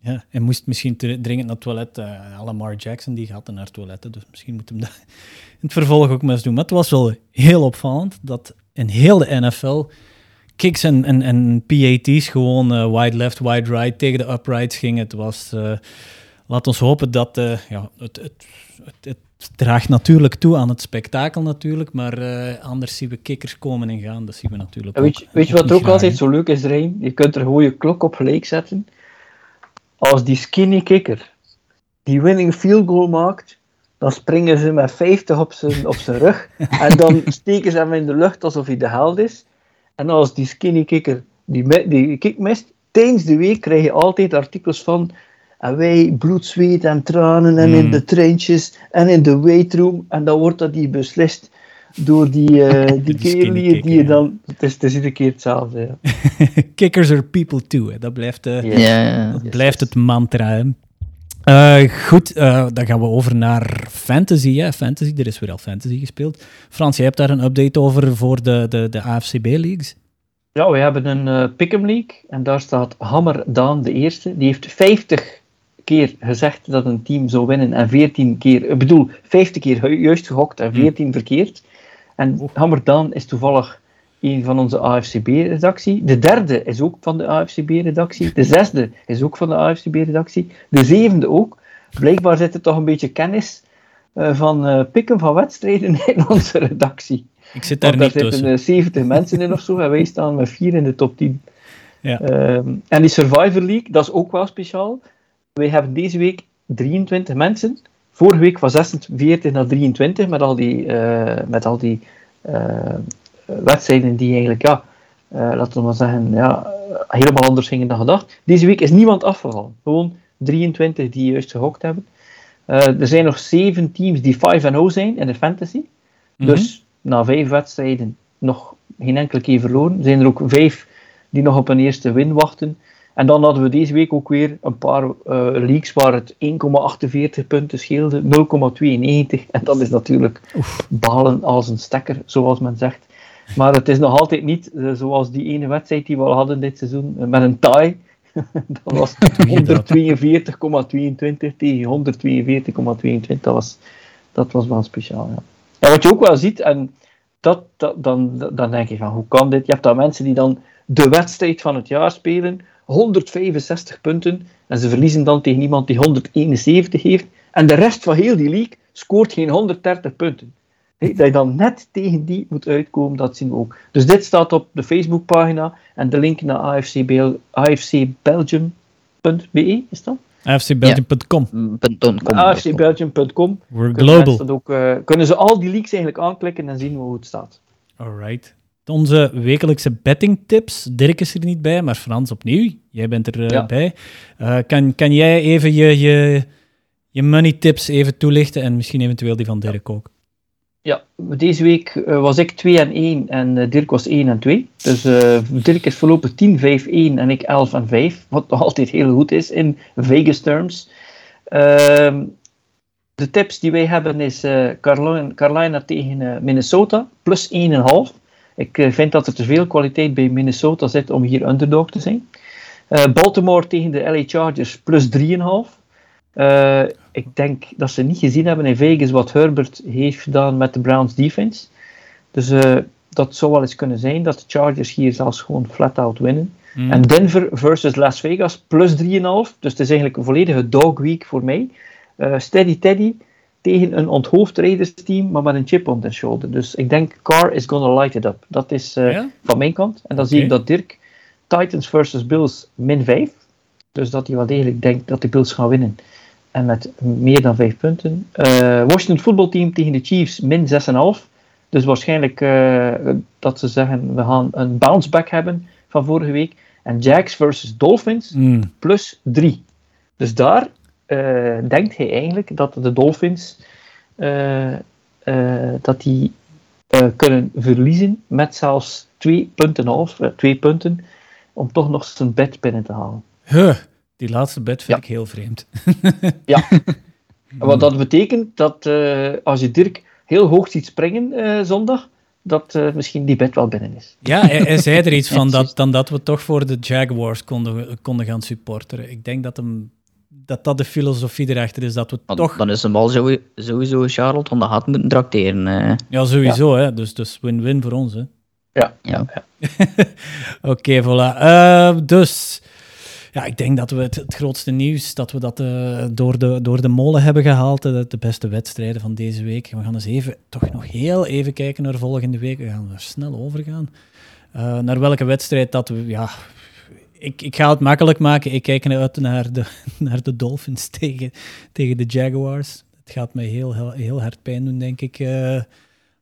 Ja, hij moest misschien dringend naar het toilet. eh Lamar Jackson die gaat naar het toilet, dus misschien moet hem dat (laughs) in het vervolg ook maar eens doen. Maar het was wel heel opvallend dat in heel de NFL kicks en, en, en PAT's gewoon eh, wide left, wide right tegen de uprights gingen. Het was, eh, laat ons hopen dat, eh, ja, het, het, het, het draagt natuurlijk toe aan het spektakel natuurlijk, maar eh, anders zien we kickers komen en gaan, dat zien we natuurlijk En weet, je, ook. weet je wat er ook graag, altijd zo leuk is, Rijn? Je kunt er gewoon je klok op gelijk zetten. Als die skinny kicker die winning field goal maakt, dan springen ze met 50 op zijn, op zijn rug. (laughs) En dan steken ze hem in de lucht alsof hij de held is. En als die skinny kicker die, die kick mist, tijdens de week krijg je altijd artikels van. En wij bloed, zweet en tranen en in Mm. de trenches en in de weightroom. En dan wordt dat die beslist door die, eh (laughs) die kerel die, je ja. dan... Het is, het is iedere keer hetzelfde, ja. (laughs) Kickers are people too, hè. dat blijft... eh, Ja. Ja, Dat blijft het mantra. hè. Eh, goed, eh, dan gaan we over naar fantasy. Hè. Fantasy, er is weer al fantasy gespeeld. Frans, jij hebt daar een update over voor de, de, de AFCB-leagues. Ja, we hebben een eh Pick'em League en daar staat Hammer Daan de eerste. Die heeft 50 keer gezegd dat een team zou winnen en 14 keer, ik bedoel, 50 keer juist gehokt en 14 verkeerd. En Hammer Daan is toevallig een van onze AFCB-redactie. De derde is ook van de AFCB-redactie. De zesde is ook van de AFCB-redactie. De zevende ook. Blijkbaar zit er toch een beetje kennis eh, van eh pikken van wedstrijden (laughs) in onze redactie. Ik zit daar daar niet zitten tussen. eh, 70 mensen in of zo en wij staan met vier in de top 10. Ja. Ehm, en die Survivor League, dat is ook wel speciaal. Wij hebben deze week 23 mensen. Vorige week van 46 naar 23 met al die, eh, met al die eh, wedstrijden die eigenlijk, ja, eh, laten we maar zeggen, ja, helemaal anders gingen dan gedacht. Deze week is niemand afgevallen. Gewoon 23 die juist gehokt hebben. Er zijn nog 7 teams die 5-0 zijn in de fantasy. Mhm. Dus na vijf wedstrijden nog geen enkele keer verloren. Zijn er ook vijf die nog op een eerste win wachten. En dan hadden we deze week ook weer een paar eh, leagues waar het 1,48 punten scheelde, 0,92. En dat is natuurlijk balen als een stekker, zoals men zegt. Maar het is nog altijd niet eh, zoals die ene wedstrijd die we al hadden dit seizoen, eh, met een tie. (laughs) dat was (laughs) 142,22 tegen 142,22. Dat was, dat was wel speciaal, ja. En wat je ook wel ziet, en dat, dat, dan, dan denk je van, hoe kan dit? Je hebt dan mensen die dan de wedstrijd van het jaar spelen, 165 punten, en ze verliezen dan tegen iemand die 171 heeft, en de rest van heel die league scoort geen 130 punten. Dat je dan net tegen die moet uitkomen, dat zien we ook. Dus dit staat op de Facebookpagina, en de link naar AFCBel- afcbelgium.be, is dat? AFCBelgium.com. Com. afcbelgium.com. We're global. dat ook, eh, kunnen ze al die leaks eigenlijk aanklikken en zien hoe het staat. Alright. Onze wekelijkse betting tips. Dirk is er niet bij, maar Frans opnieuw. Jij bent erbij. Ja. bij. Eh, kan, kan jij even je, je, je money tips even toelichten en misschien eventueel die van Dirk ook. Ja, deze week uh, was ik 2 en 1 en uh, Dirk was 1 en 2. Dus uh, Dirk is voorlopig 10, 5, 1 en ik 11 en 5. Wat nog (laughs) altijd heel goed is in Vegas terms. Ehm, de tips die wij hebben is Carolina, Carolina tegen Minnesota, plus 1,5. Ik vind dat er te veel kwaliteit bij Minnesota zit om hier underdog te zijn. Baltimore tegen de LA Chargers, plus 3,5. Uh, ik denk dat ze niet gezien hebben in Vegas wat Herbert heeft gedaan met de Browns defense. Dus uh, dat zou wel eens kunnen zijn dat de Chargers hier zelfs gewoon flat-out winnen. Mm. En Denver versus Las Vegas plus 3,5. Dus het is eigenlijk een volledige dog week voor mij. Steady Teddy tegen een onthoofd Raiders team, maar met een chip on their shoulder. Dus ik denk Carr is gonna light it up. Dat is ja? van mijn kant. En dan okay. zie ik dat Dirk Titans versus Bills min 5. Dus dat hij wel degelijk denkt dat de Bills gaan winnen en met meer dan 5 punten. Uh, Washington voetbalteam tegen de Chiefs min 6,5. Dus waarschijnlijk uh, dat ze zeggen we gaan een bounce back hebben van vorige week. En Jags versus Dolphins mm. plus 3. Dus daar denkt hij eigenlijk dat de Dolphins dat die kunnen verliezen met zelfs 2 punten half, 2 punten, om toch nog zijn bed binnen te halen. Huh. Die laatste bed vind ik heel vreemd. ja. (laughs) Wat dat betekent dat uh, als je Dirk heel hoog ziet springen uh, zondag, dat uh, misschien die bed wel binnen is. Ja, hij, hij zei er iets (laughs) van dat, dan dat we toch voor de Jaguars konden, konden gaan supporteren. Ik denk dat, hem, dat dat de filosofie erachter is, dat we dan, toch... Dan is hem al sowieso Charlotte de gaat moeten tracteren. Ja, sowieso. Ja. Hè? Dus, dus win-win voor ons. Hè? Ja. ja. ja. (laughs) Oké, okay, voilà. dus... Ja, ik denk dat we het, het grootste nieuws, dat we dat uh, door, de, door de molen hebben gehaald, de, de, beste wedstrijden van deze week. We gaan eens even, toch nog heel even kijken naar volgende week. We gaan er snel overgaan. Uh, naar welke wedstrijd dat we, ja... Ik, ik ga het makkelijk maken. Ik kijk uit naar de, (laughs) naar de Dolphins (laughs) tegen, tegen de Jaguars. Het gaat mij heel, heel, heel hard pijn doen, denk ik, uh,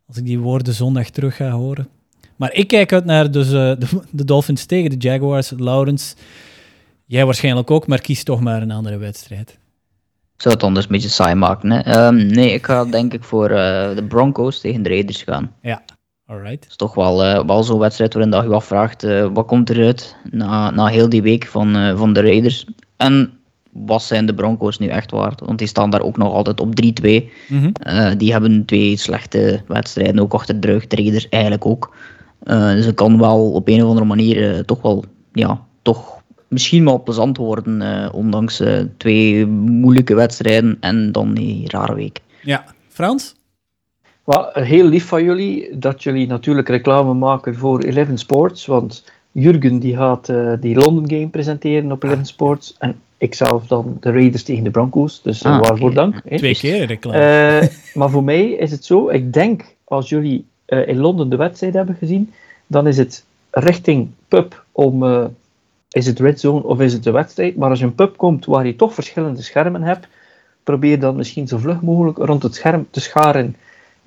als ik die woorden zondag terug ga horen. Maar ik kijk uit naar dus, de, (laughs) de Dolphins tegen de Jaguars. Lawrence Jij waarschijnlijk ook, maar kies toch maar een andere wedstrijd. Ik zou het anders een beetje saai maken. Hè? Um, nee, ik ga denk ik voor uh, de Broncos tegen de Raiders gaan. Ja, alright. Het is toch wel, uh, wel zo'n wedstrijd waarin dat je afvraagt, uh, wat komt eruit na, na heel die week van, van de Raiders. En wat zijn de Broncos nu echt waard? Want die staan daar ook nog altijd op 3-2. Mm -hmm. die hebben twee slechte wedstrijden ook achter de rug. De Raiders eigenlijk ook. dus het kan wel op een of andere manier toch wel, ja, toch misschien wel plezant worden, ondanks twee moeilijke wedstrijden en dan die rare week. Ja, Frans? Well, heel lief van jullie dat jullie natuurlijk reclame maken voor Eleven Sports, want Jurgen die gaat uh, die London Game presenteren op Eleven Sports en ik zelf dan de Raiders tegen de Broncos, dus ah, waarvoor okay. dank. Twee keer reclame. maar voor mij is het zo, ik denk als jullie in Londen de wedstrijd hebben gezien, dan is het richting pub om is het red zone of is het de wedstrijd? Maar als je een pub komt waar je toch verschillende schermen hebt, probeer dan misschien zo vlug mogelijk rond het scherm te scharen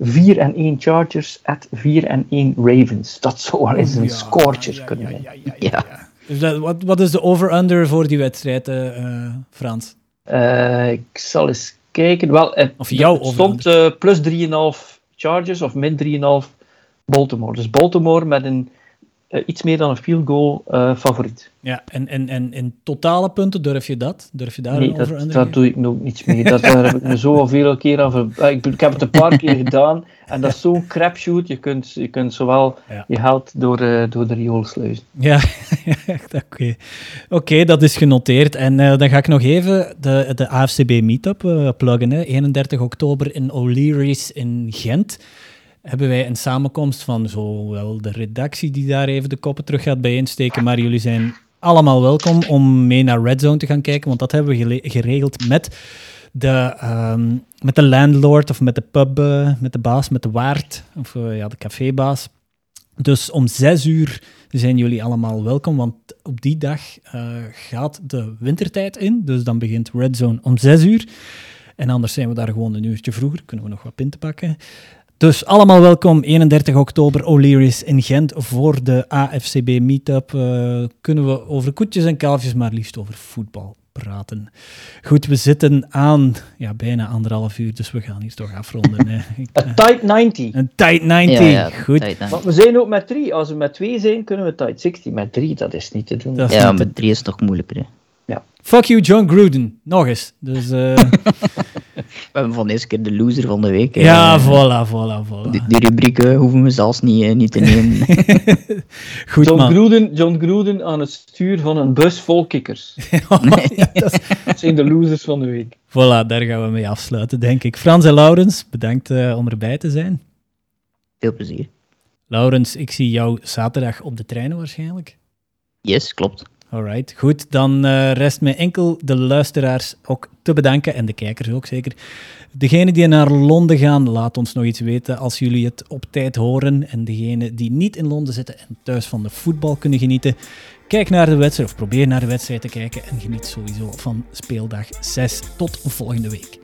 4 en 1 Chargers at 4 en 1 Ravens. Dat zou wel eens een ja, ja, kunnen zijn. Ja, Dus dat, wat, wat is de over-under voor die wedstrijd, uh, Frans? Uh, ik zal eens kijken. Wel, of jouw het stond uh, plus 3,5 Chargers of min 3,5 Baltimore. Dus Baltimore met een iets meer dan een field goal uh, favoriet. Ja, en, en, en in totale punten, durf je dat? Durf je daar nee, over dat, dat doe ik nog niets meer. Dat, daar heb ik me (laughs) zoveel keer aan ver... ik, ik, heb het een paar keer (laughs) gedaan en dat is zo'n crapshoot. Je kunt, je kunt zowel ja. je geld door, uh, door de riool sluizen. Ja, (laughs) oké. Okay. okay, dat is genoteerd. En dan ga ik nog even de, de AFCB Meetup pluggen. Hè. 31 oktober in O'Leary's in Gent hebben wij een samenkomst van zowel de redactie die daar even de koppen terug gaat bijeensteken, maar jullie zijn allemaal welkom om mee naar Red Zone te gaan kijken, want dat hebben we geregeld met de, um, met de landlord of met de pub, uh, met de baas, met de waard, of uh, ja, de cafébaas. Dus om zes uur zijn jullie allemaal welkom, want op die dag uh, gaat de wintertijd in, dus dan begint Red Zone om zes uur. En anders zijn we daar gewoon een uurtje vroeger, kunnen we nog wat pinten pakken. Dus allemaal welkom, 31 oktober O'Leary's in Gent voor de AFCB Meetup. Uh, kunnen we over koetjes en kalfjes, maar liefst over voetbal praten. Goed, we zitten aan ja, bijna anderhalf uur, dus we gaan hier toch afronden. hè. (laughs) Ik, eh, Een tight 90. een tight 90, Ja, ja, goed. Want we zijn ook met drie. Als we met twee zijn, kunnen we tight 60. Met drie, dat is niet te doen. Dat is Ja, met drie is het toch moeilijker. Hè. Fuck you, John Gruden. Nog eens. Dus, eh, (laughs) hebben van deze keer de loser van de week. ja, voilà, voilà, voilà. Die, die rubriek eh, hoeven we zelfs niet, eh, niet te nemen. (laughs) Goed, John, man. Gruden, John Gruden aan het stuur van een bus vol kikkers. (laughs) Ja, dat is- (laughs) Dat zijn de losers van de week. Voilà, daar gaan we mee afsluiten, denk ik. Frans en Laurens, bedankt eh, om erbij te zijn. Veel plezier. Laurens, ik zie jou zaterdag op de trein waarschijnlijk. Yes, klopt. Alright, goed. Dan eh, rest mij enkel de luisteraars ook te bedanken en de kijkers ook zeker. Degenen die naar Londen gaan, laat ons nog iets weten als jullie het op tijd horen. En degenen die niet in Londen zitten en thuis van de voetbal kunnen genieten, kijk naar de wedstrijd of probeer naar de wedstrijd te kijken en geniet sowieso van speeldag 6. Tot volgende week.